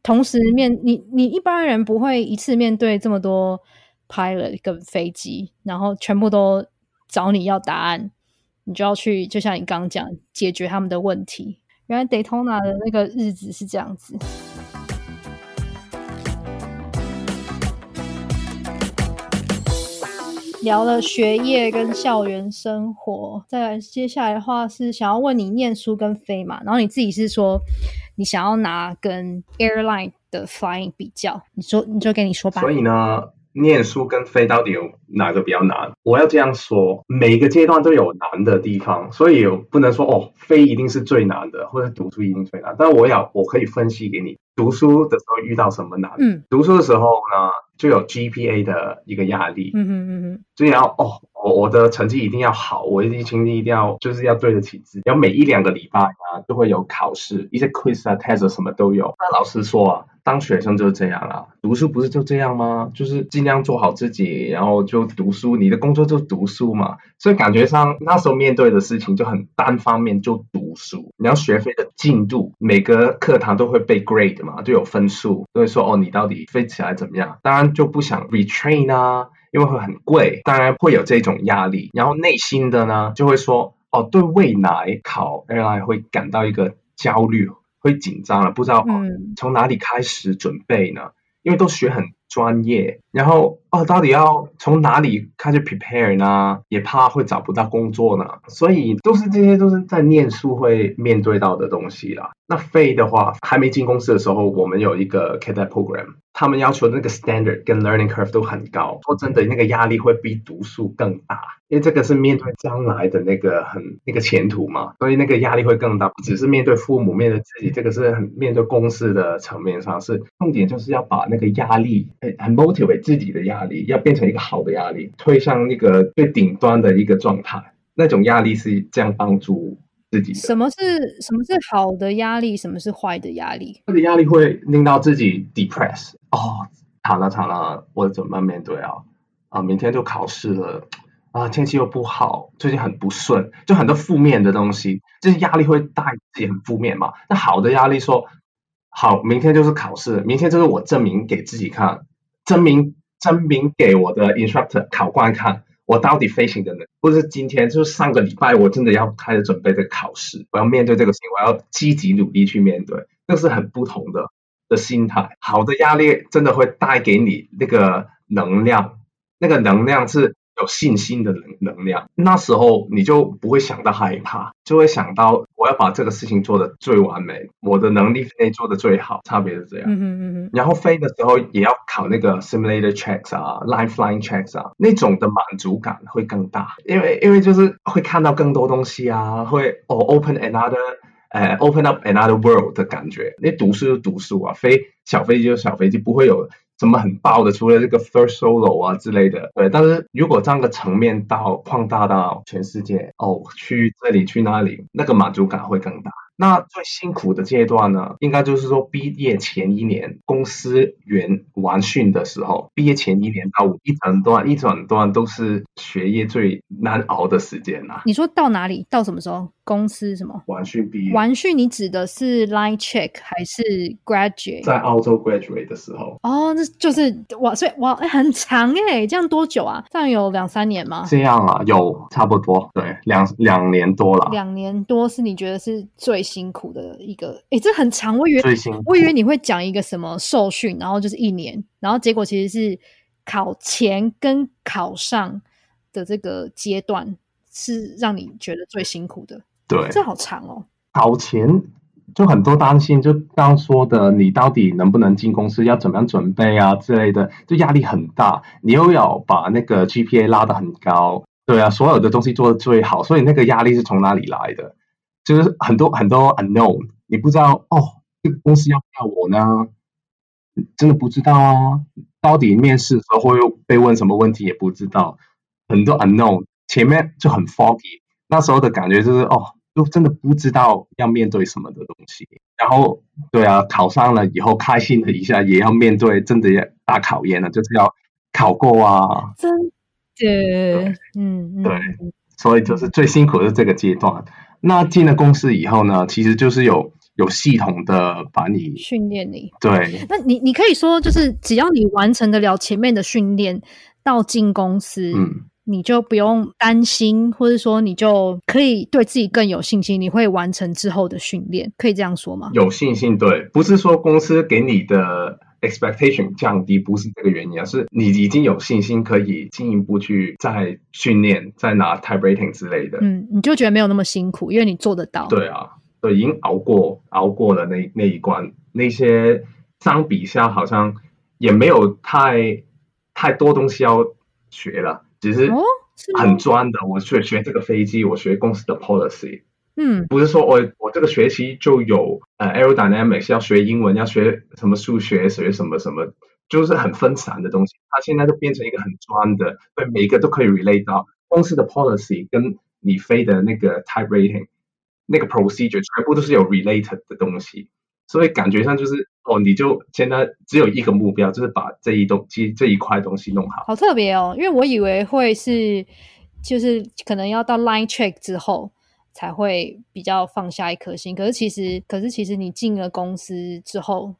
同时面你你一般人不会一次面对这么多 pilot 跟飞机，然后全部都找你要答案，你就要去，就像你刚刚讲，解决他们的问题。原来 Daytona 的那个日子是这样子。聊了学业跟校园生活，再来接下来的话是想要问你念书跟飞嘛，然后你自己是说你想要拿跟 airline 的 flying 比较，你说你就跟你说吧。所以呢，念书跟飞到底有哪个比较难？我要这样说，每个阶段都有难的地方，所以不能说哦，飞一定是最难的，或者读书一定最难。但我要我可以分析给你，读书的时候遇到什么难？嗯，读书的时候呢？就有 GPA 的一个压力，嗯嗯嗯嗯，就要哦，我我的成绩一定要好，我一定成绩一定要就是要对得起自己，然后每一两个礼拜啊都会有考试，一些 quiz 啊 test 什么都有。那老师说啊。当学生就是这样啊，读书不是就这样吗？就是尽量做好自己，然后就读书。你的工作就读书嘛，所以感觉上那时候面对的事情就很单方面，就读书。你要学飞的进度，每个课堂都会被 grade 嘛，就有分数，都会说哦，你到底飞起来怎么样？当然就不想 retrain 啊，因为会很贵，当然会有这种压力。然后内心的呢，就会说哦，对未来考 AI 会感到一个焦虑。会紧张了，不知道从哪里开始准备呢？因为都学很专业，然后哦，到底要从哪里开始 prepare 呢？也怕会找不到工作呢，所以都是这些都是在念书会面对到的东西啦。那废的话，还没进公司的时候，我们有一个 cadet program。他们要求那个 standard 跟 learning curve 都很高，说真的，那个压力会比读书更大，因为这个是面对将来的那个很那个前途嘛，所以那个压力会更大。不只是面对父母，面对自己，这个是很面对公司的层面上是重点，就是要把那个压力，很 motivate 自己的压力，要变成一个好的压力，推向那个最顶端的一个状态。那种压力是这样帮助。自己什么是什么是好的压力，什么是坏的压力？坏的压力会令到自己 depress 哦，惨了惨了，我怎么面对啊？啊，明天就考试了啊，天气又不好，最近很不顺，就很多负面的东西，这些压力会带自己很负面嘛？那好的压力说，好，明天就是考试，明天就是我证明给自己看，证明证明给我的 instructor 考官看。我到底飞行的呢？不是今天，就是上个礼拜，我真的要开始准备这考试，我要面对这个事情，我要积极努力去面对，这是很不同的的心态。好的压力真的会带给你那个能量，那个能量是有信心的能能量。那时候你就不会想到害怕，就会想到我要把这个事情做的最完美，我的能力内做的最好。差别是这样。嗯嗯嗯哼，然后飞的时候也要考那个 simulator checks 啊，line flying checks 啊，那种的满足感会更大，因为因为就是会看到更多东西啊，会哦 open another。呃，open up another world 的感觉。那读书就读书啊，飞小飞机就小飞机，不会有什么很爆的，除了这个 first solo 啊之类的。对，但是如果这样的层面到扩大到全世界，哦，去这里去那里，那个满足感会更大。那最辛苦的阶段呢，应该就是说毕业前一年，公司员完训的时候，毕业前一年到一整段一整段都是学业最难熬的时间呐。你说到哪里？到什么时候？公司什么？完训毕业。完训，你指的是 line check 还是 graduate？在澳洲 graduate 的时候。哦，那就是哇，所以哇，很长哎，这样多久啊？这样有两三年吗？这样啊，有差不多，对，两两年多了。两年多是你觉得是最辛苦的一个？哎，这很长，我以为最辛苦，我以为你会讲一个什么受训，然后就是一年，然后结果其实是考前跟考上的这个阶段是让你觉得最辛苦的。对，这好长哦。考前就很多担心，就刚说的，你到底能不能进公司，要怎么样准备啊之类的，就压力很大。你又要把那个 GPA 拉得很高，对啊，所有的东西做的最好，所以那个压力是从哪里来的？就是很多很多 unknown，你不知道哦，这个公司要不要我呢？真的不知道啊。到底面试的时候会被问什么问题也不知道，很多 unknown，前面就很 foggy。那时候的感觉就是哦。就真的不知道要面对什么的东西，然后对啊，考上了以后开心了一下，也要面对真的大考验了，就是要考过啊。真的，嗯，对，所以就是最辛苦的是这个阶段。那进了公司以后呢，其实就是有有系统的把你训练你。对，那你你可以说，就是只要你完成得了前面的训练，到进公司，嗯。你就不用担心，或者说你就可以对自己更有信心，你会完成之后的训练，可以这样说吗？有信心，对，不是说公司给你的 expectation 降低，不是这个原因，而是你已经有信心可以进一步去再训练，再拿 type rating 之类的。嗯，你就觉得没有那么辛苦，因为你做得到。对啊，对，已经熬过熬过了那那一关，那些相比下好像也没有太太多东西要学了。只是很专的，我学学这个飞机，我学公司的 policy，嗯，不是说我我这个学期就有呃 aerodynamics 要学英文，要学什么数学，学什么什么，就是很分散的东西。它现在都变成一个很专的，对每一个都可以 relate 到公司的 policy，跟你飞的那个 type rating，那个 procedure 全部都是有 related 的东西。所以感觉上就是哦，你就现在只有一个目标，就是把这一东西这一块东西弄好。好特别哦，因为我以为会是就是可能要到 line check 之后才会比较放下一颗心，可是其实可是其实你进了公司之后。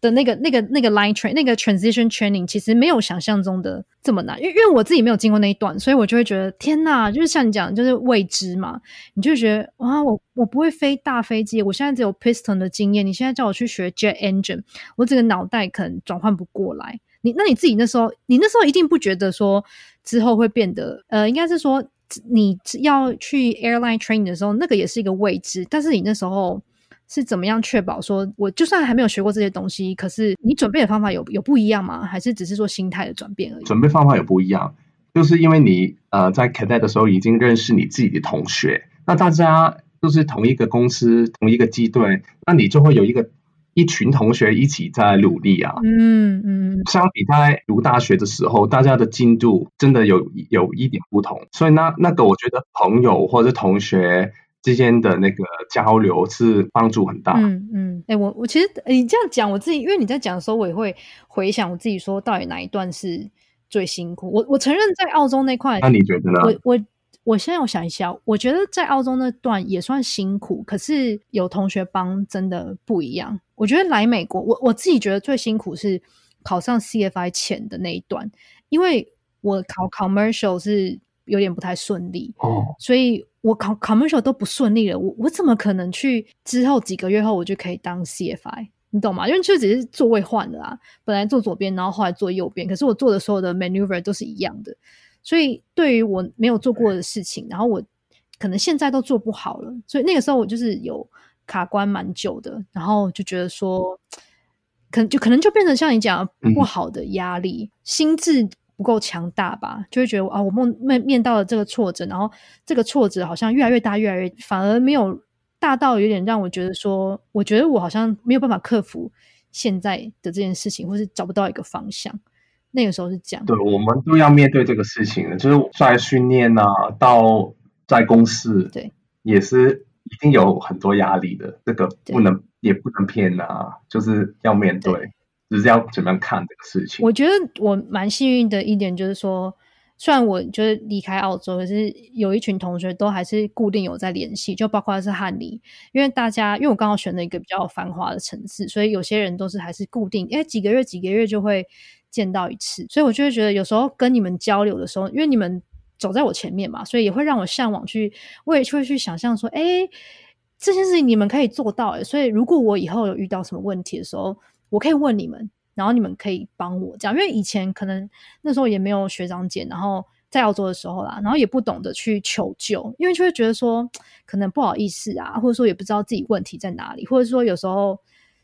的那个、那个、那个 line train、那个 transition training 其实没有想象中的这么难，因为因为我自己没有经过那一段，所以我就会觉得天哪，就是像你讲，就是未知嘛，你就觉得哇，我我不会飞大飞机，我现在只有 piston 的经验，你现在叫我去学 jet engine，我整个脑袋可能转换不过来。你那你自己那时候，你那时候一定不觉得说之后会变得，呃，应该是说你要去 airline training 的时候，那个也是一个未知，但是你那时候。是怎么样确保说，我就算还没有学过这些东西，可是你准备的方法有有不一样吗？还是只是说心态的转变而已？准备方法有不一样，就是因为你呃在 cadet 的时候已经认识你自己的同学，那大家都是同一个公司、同一个机队，那你就会有一个一群同学一起在努力啊。嗯嗯。相比在读大学的时候，大家的进度真的有有一点不同，所以那那个我觉得朋友或者同学。之间的那个交流是帮助很大。嗯嗯，哎，我我其实你这样讲，我自己因为你在讲的时候，我也会回想我自己说，到底哪一段是最辛苦？我我承认在澳洲那块，那你觉得呢？我我我现在我想一下，我觉得在澳洲那段也算辛苦，可是有同学帮真的不一样。我觉得来美国，我我自己觉得最辛苦是考上 CFI 前的那一段，因为我考 commercial 是有点不太顺利哦，所以。我考 commercial 都不顺利了，我我怎么可能去之后几个月后我就可以当 CFI？你懂吗？因为就只是座位换了啊，本来坐左边，然后后来坐右边，可是我做的所有的 maneuver 都是一样的，所以对于我没有做过的事情，然后我可能现在都做不好了，所以那个时候我就是有卡关蛮久的，然后就觉得说，可能就可能就变成像你讲不好的压力，心智不够强大吧，就会觉得啊，我梦面面到了这个挫折，然后这个挫折好像越来越大，越来越反而没有大到有点让我觉得说，我觉得我好像没有办法克服现在的这件事情，或是找不到一个方向。那个时候是这样，对，我们都要面对这个事情的，就是在训练啊，到在公司，对，也是一定有很多压力的，这个不能也不能骗啊，就是要面对，只是要怎么样看这个事情。我觉得我蛮幸运的一点就是说，虽然我就是离开澳洲，可是有一群同学都还是固定有在联系，就包括是汉尼，因为大家因为我刚好选了一个比较繁华的城市，所以有些人都是还是固定，哎，几个月几个月就会。见到一次，所以我就会觉得有时候跟你们交流的时候，因为你们走在我前面嘛，所以也会让我向往去，我也会去想象说，哎，这件事情你们可以做到，哎，所以如果我以后有遇到什么问题的时候，我可以问你们，然后你们可以帮我这样，因为以前可能那时候也没有学长姐，然后在澳洲的时候啦，然后也不懂得去求救，因为就会觉得说可能不好意思啊，或者说也不知道自己问题在哪里，或者说有时候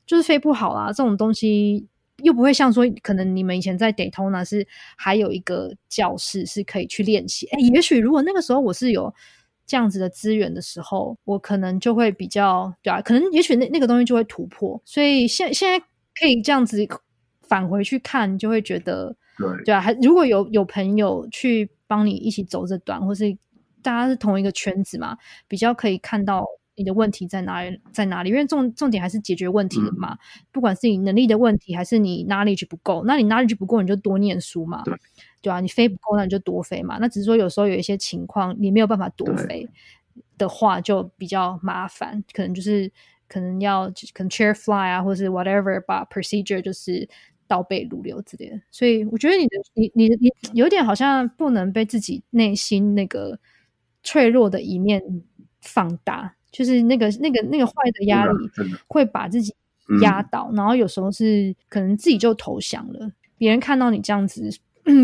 就是飞不好啦，这种东西。又不会像说，可能你们以前在 Daytona 是还有一个教室是可以去练习。哎，也许如果那个时候我是有这样子的资源的时候，我可能就会比较对啊，可能也许那那个东西就会突破。所以现现在可以这样子返回去看，就会觉得对对啊。还如果有有朋友去帮你一起走这段，或是大家是同一个圈子嘛，比较可以看到。你的问题在哪里？在哪里？因为重重点还是解决问题的嘛。不管是你能力的问题，还是你 knowledge 不够，那你 knowledge 不够，你就多念书嘛。对，对啊，你飞不够，那你就多飞嘛。那只是说有时候有一些情况，你没有办法多飞的话，就比较麻烦。可能就是可能要可能 chair fly 啊，或者是 whatever，把 procedure 就是倒背如流之类的。所以我觉得你的你你你有点好像不能被自己内心那个脆弱的一面放大。就是那个、那个、那个坏的压力，会把自己压倒，然后有时候是可能自己就投降了。别人看到你这样子。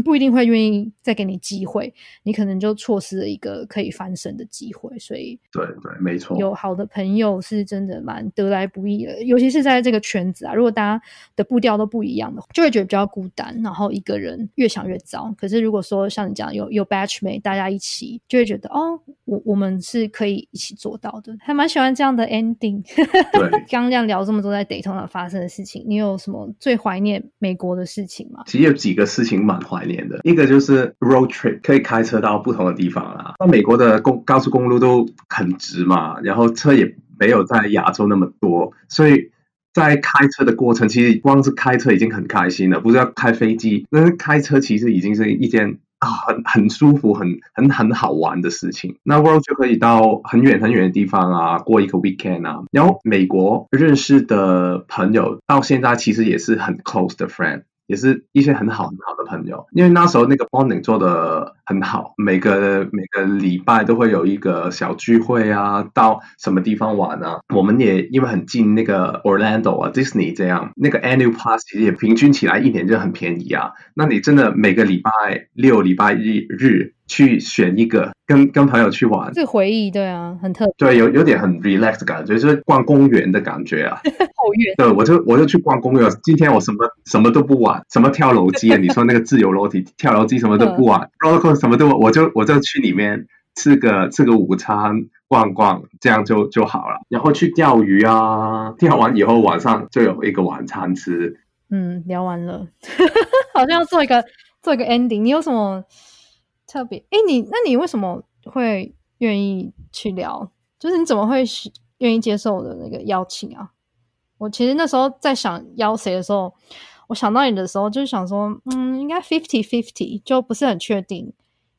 不一定会愿意再给你机会，你可能就错失了一个可以翻身的机会。所以，对对，没错，有好的朋友是真的蛮得来不易的，尤其是在这个圈子啊。如果大家的步调都不一样的，就会觉得比较孤单，然后一个人越想越糟。可是如果说像你讲有有 batchmate，大家一起就会觉得哦，我我们是可以一起做到的，还蛮喜欢这样的 ending。对，刚 刚这样聊这么多在 Daytona 发生的事情，你有什么最怀念美国的事情吗？其实有几个事情蛮。怀念的一个就是 road trip，可以开车到不同的地方啦。那美国的公高速公路都很直嘛，然后车也没有在亚洲那么多，所以在开车的过程，其实光是开车已经很开心了，不是要开飞机。那开车其实已经是一件啊很很舒服、很很很好玩的事情。那 road 就可以到很远很远的地方啊，过一个 weekend 啊。然后美国认识的朋友到现在其实也是很 close 的 friend。也是一些很好很好的朋友，因为那时候那个 bonding 做的很好，每个每个礼拜都会有一个小聚会啊，到什么地方玩啊。我们也因为很近那个 Orlando 啊，Disney 这样，那个 annual pass 其实也平均起来一年就很便宜啊。那你真的每个礼拜六、礼拜日日。去选一个跟跟朋友去玩，这回忆对啊，很特别对，有有点很 relax 的感觉，就是逛公园的感觉啊。好远。对，我就我就去逛公园。今天我什么什么都不玩，什么跳楼机啊？你说那个自由楼梯跳楼机什么都不玩，roller coaster 什么都我就我就去里面吃个吃个午餐，逛逛，这样就就好了。然后去钓鱼啊，钓完以后晚上就有一个晚餐吃。嗯，聊完了，好像要做一个做一个 ending。你有什么？特别哎，你那你为什么会愿意去聊？就是你怎么会愿意接受我的那个邀请啊？我其实那时候在想邀谁的时候，我想到你的时候，就是想说，嗯，应该 fifty fifty，就不是很确定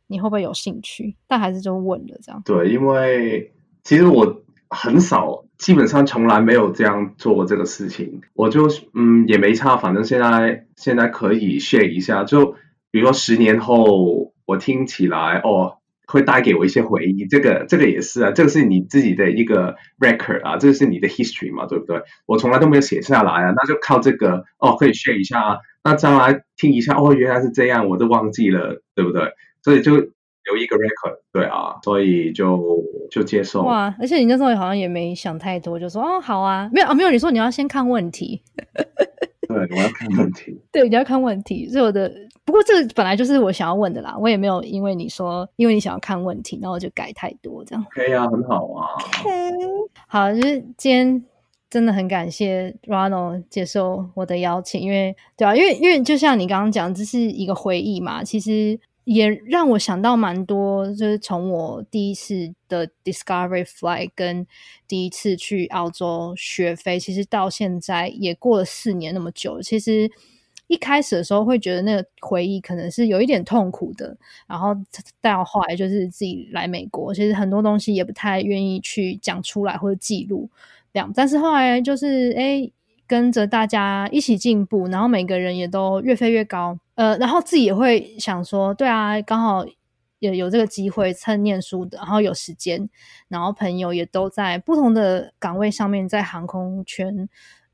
你会不会有兴趣，但还是就问了这样。对，因为其实我很少，基本上从来没有这样做过这个事情，我就嗯也没差，反正现在现在可以 share 一下，就比如说十年后。我听起来哦，会带给我一些回忆。这个这个也是啊，这个是你自己的一个 record 啊，这个是你的 history 嘛，对不对？我从来都没有写下来啊，那就靠这个哦，可以 share 一下啊。那将来听一下哦，原来是这样，我都忘记了，对不对？所以就留一个 record，对啊，所以就就接受。哇！而且你那时候好像也没想太多，就说哦好啊，没有啊没有，你说你要先看问题。对，我要看问题。对，你要看问题。所以我的不过这本来就是我想要问的啦，我也没有因为你说因为你想要看问题，然后就改太多这样。可以啊，很好啊。好，就是今天真的很感谢 Ronald 接受我的邀请，因为对啊，因为因为就像你刚刚讲，这是一个回忆嘛，其实。也让我想到蛮多，就是从我第一次的 Discovery Flight 跟第一次去澳洲学飞，其实到现在也过了四年那么久。其实一开始的时候会觉得那个回忆可能是有一点痛苦的，然后到后来就是自己来美国，其实很多东西也不太愿意去讲出来或者记录这样。但是后来就是哎。跟着大家一起进步，然后每个人也都越飞越高。呃，然后自己也会想说，对啊，刚好也有这个机会趁念书的，然后有时间，然后朋友也都在不同的岗位上面，在航空圈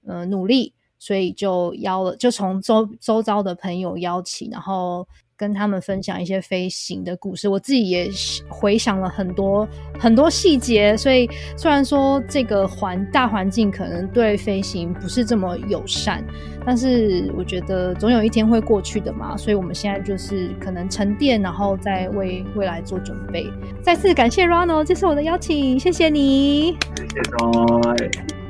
呃努力，所以就邀了，就从周周遭的朋友邀请，然后。跟他们分享一些飞行的故事，我自己也回想了很多很多细节。所以虽然说这个环大环境可能对飞行不是这么友善，但是我觉得总有一天会过去的嘛。所以我们现在就是可能沉淀，然后再为未来做准备。再次感谢 Ronald 接受我的邀请，谢谢你。谢谢。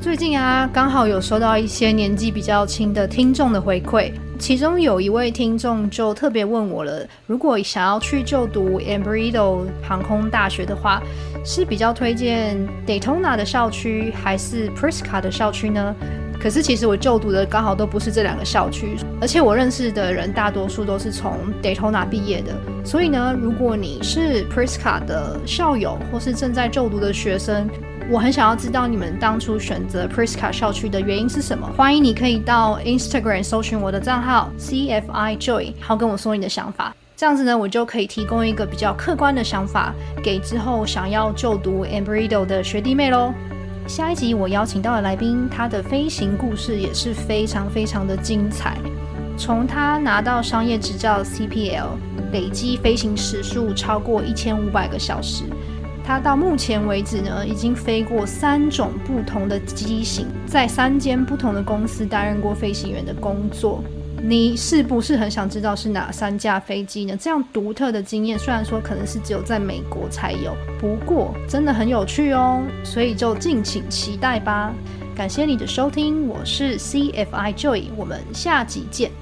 最近啊，刚好有收到一些年纪比较轻的听众的回馈。其中有一位听众就特别问我了：如果想要去就读 Embry-Riddle 航空大学的话，是比较推荐 Daytona 的校区还是 Prisca 的校区呢？可是其实我就读的刚好都不是这两个校区，而且我认识的人大多数都是从 Daytona 毕业的。所以呢，如果你是 Prisca 的校友或是正在就读的学生，我很想要知道你们当初选择 Prisca 校区的原因是什么？欢迎你可以到 Instagram 搜寻我的账号 CFI Joy，好跟我说你的想法。这样子呢，我就可以提供一个比较客观的想法给之后想要就读 Embry-Riddle 的学弟妹喽。下一集我邀请到的来宾，他的飞行故事也是非常非常的精彩。从他拿到商业执照 CPL，累积飞行时数超过一千五百个小时。他到目前为止呢，已经飞过三种不同的机型，在三间不同的公司担任过飞行员的工作。你是不是很想知道是哪三架飞机呢？这样独特的经验，虽然说可能是只有在美国才有，不过真的很有趣哦。所以就敬请期待吧。感谢你的收听，我是 CFI Joy，我们下集见。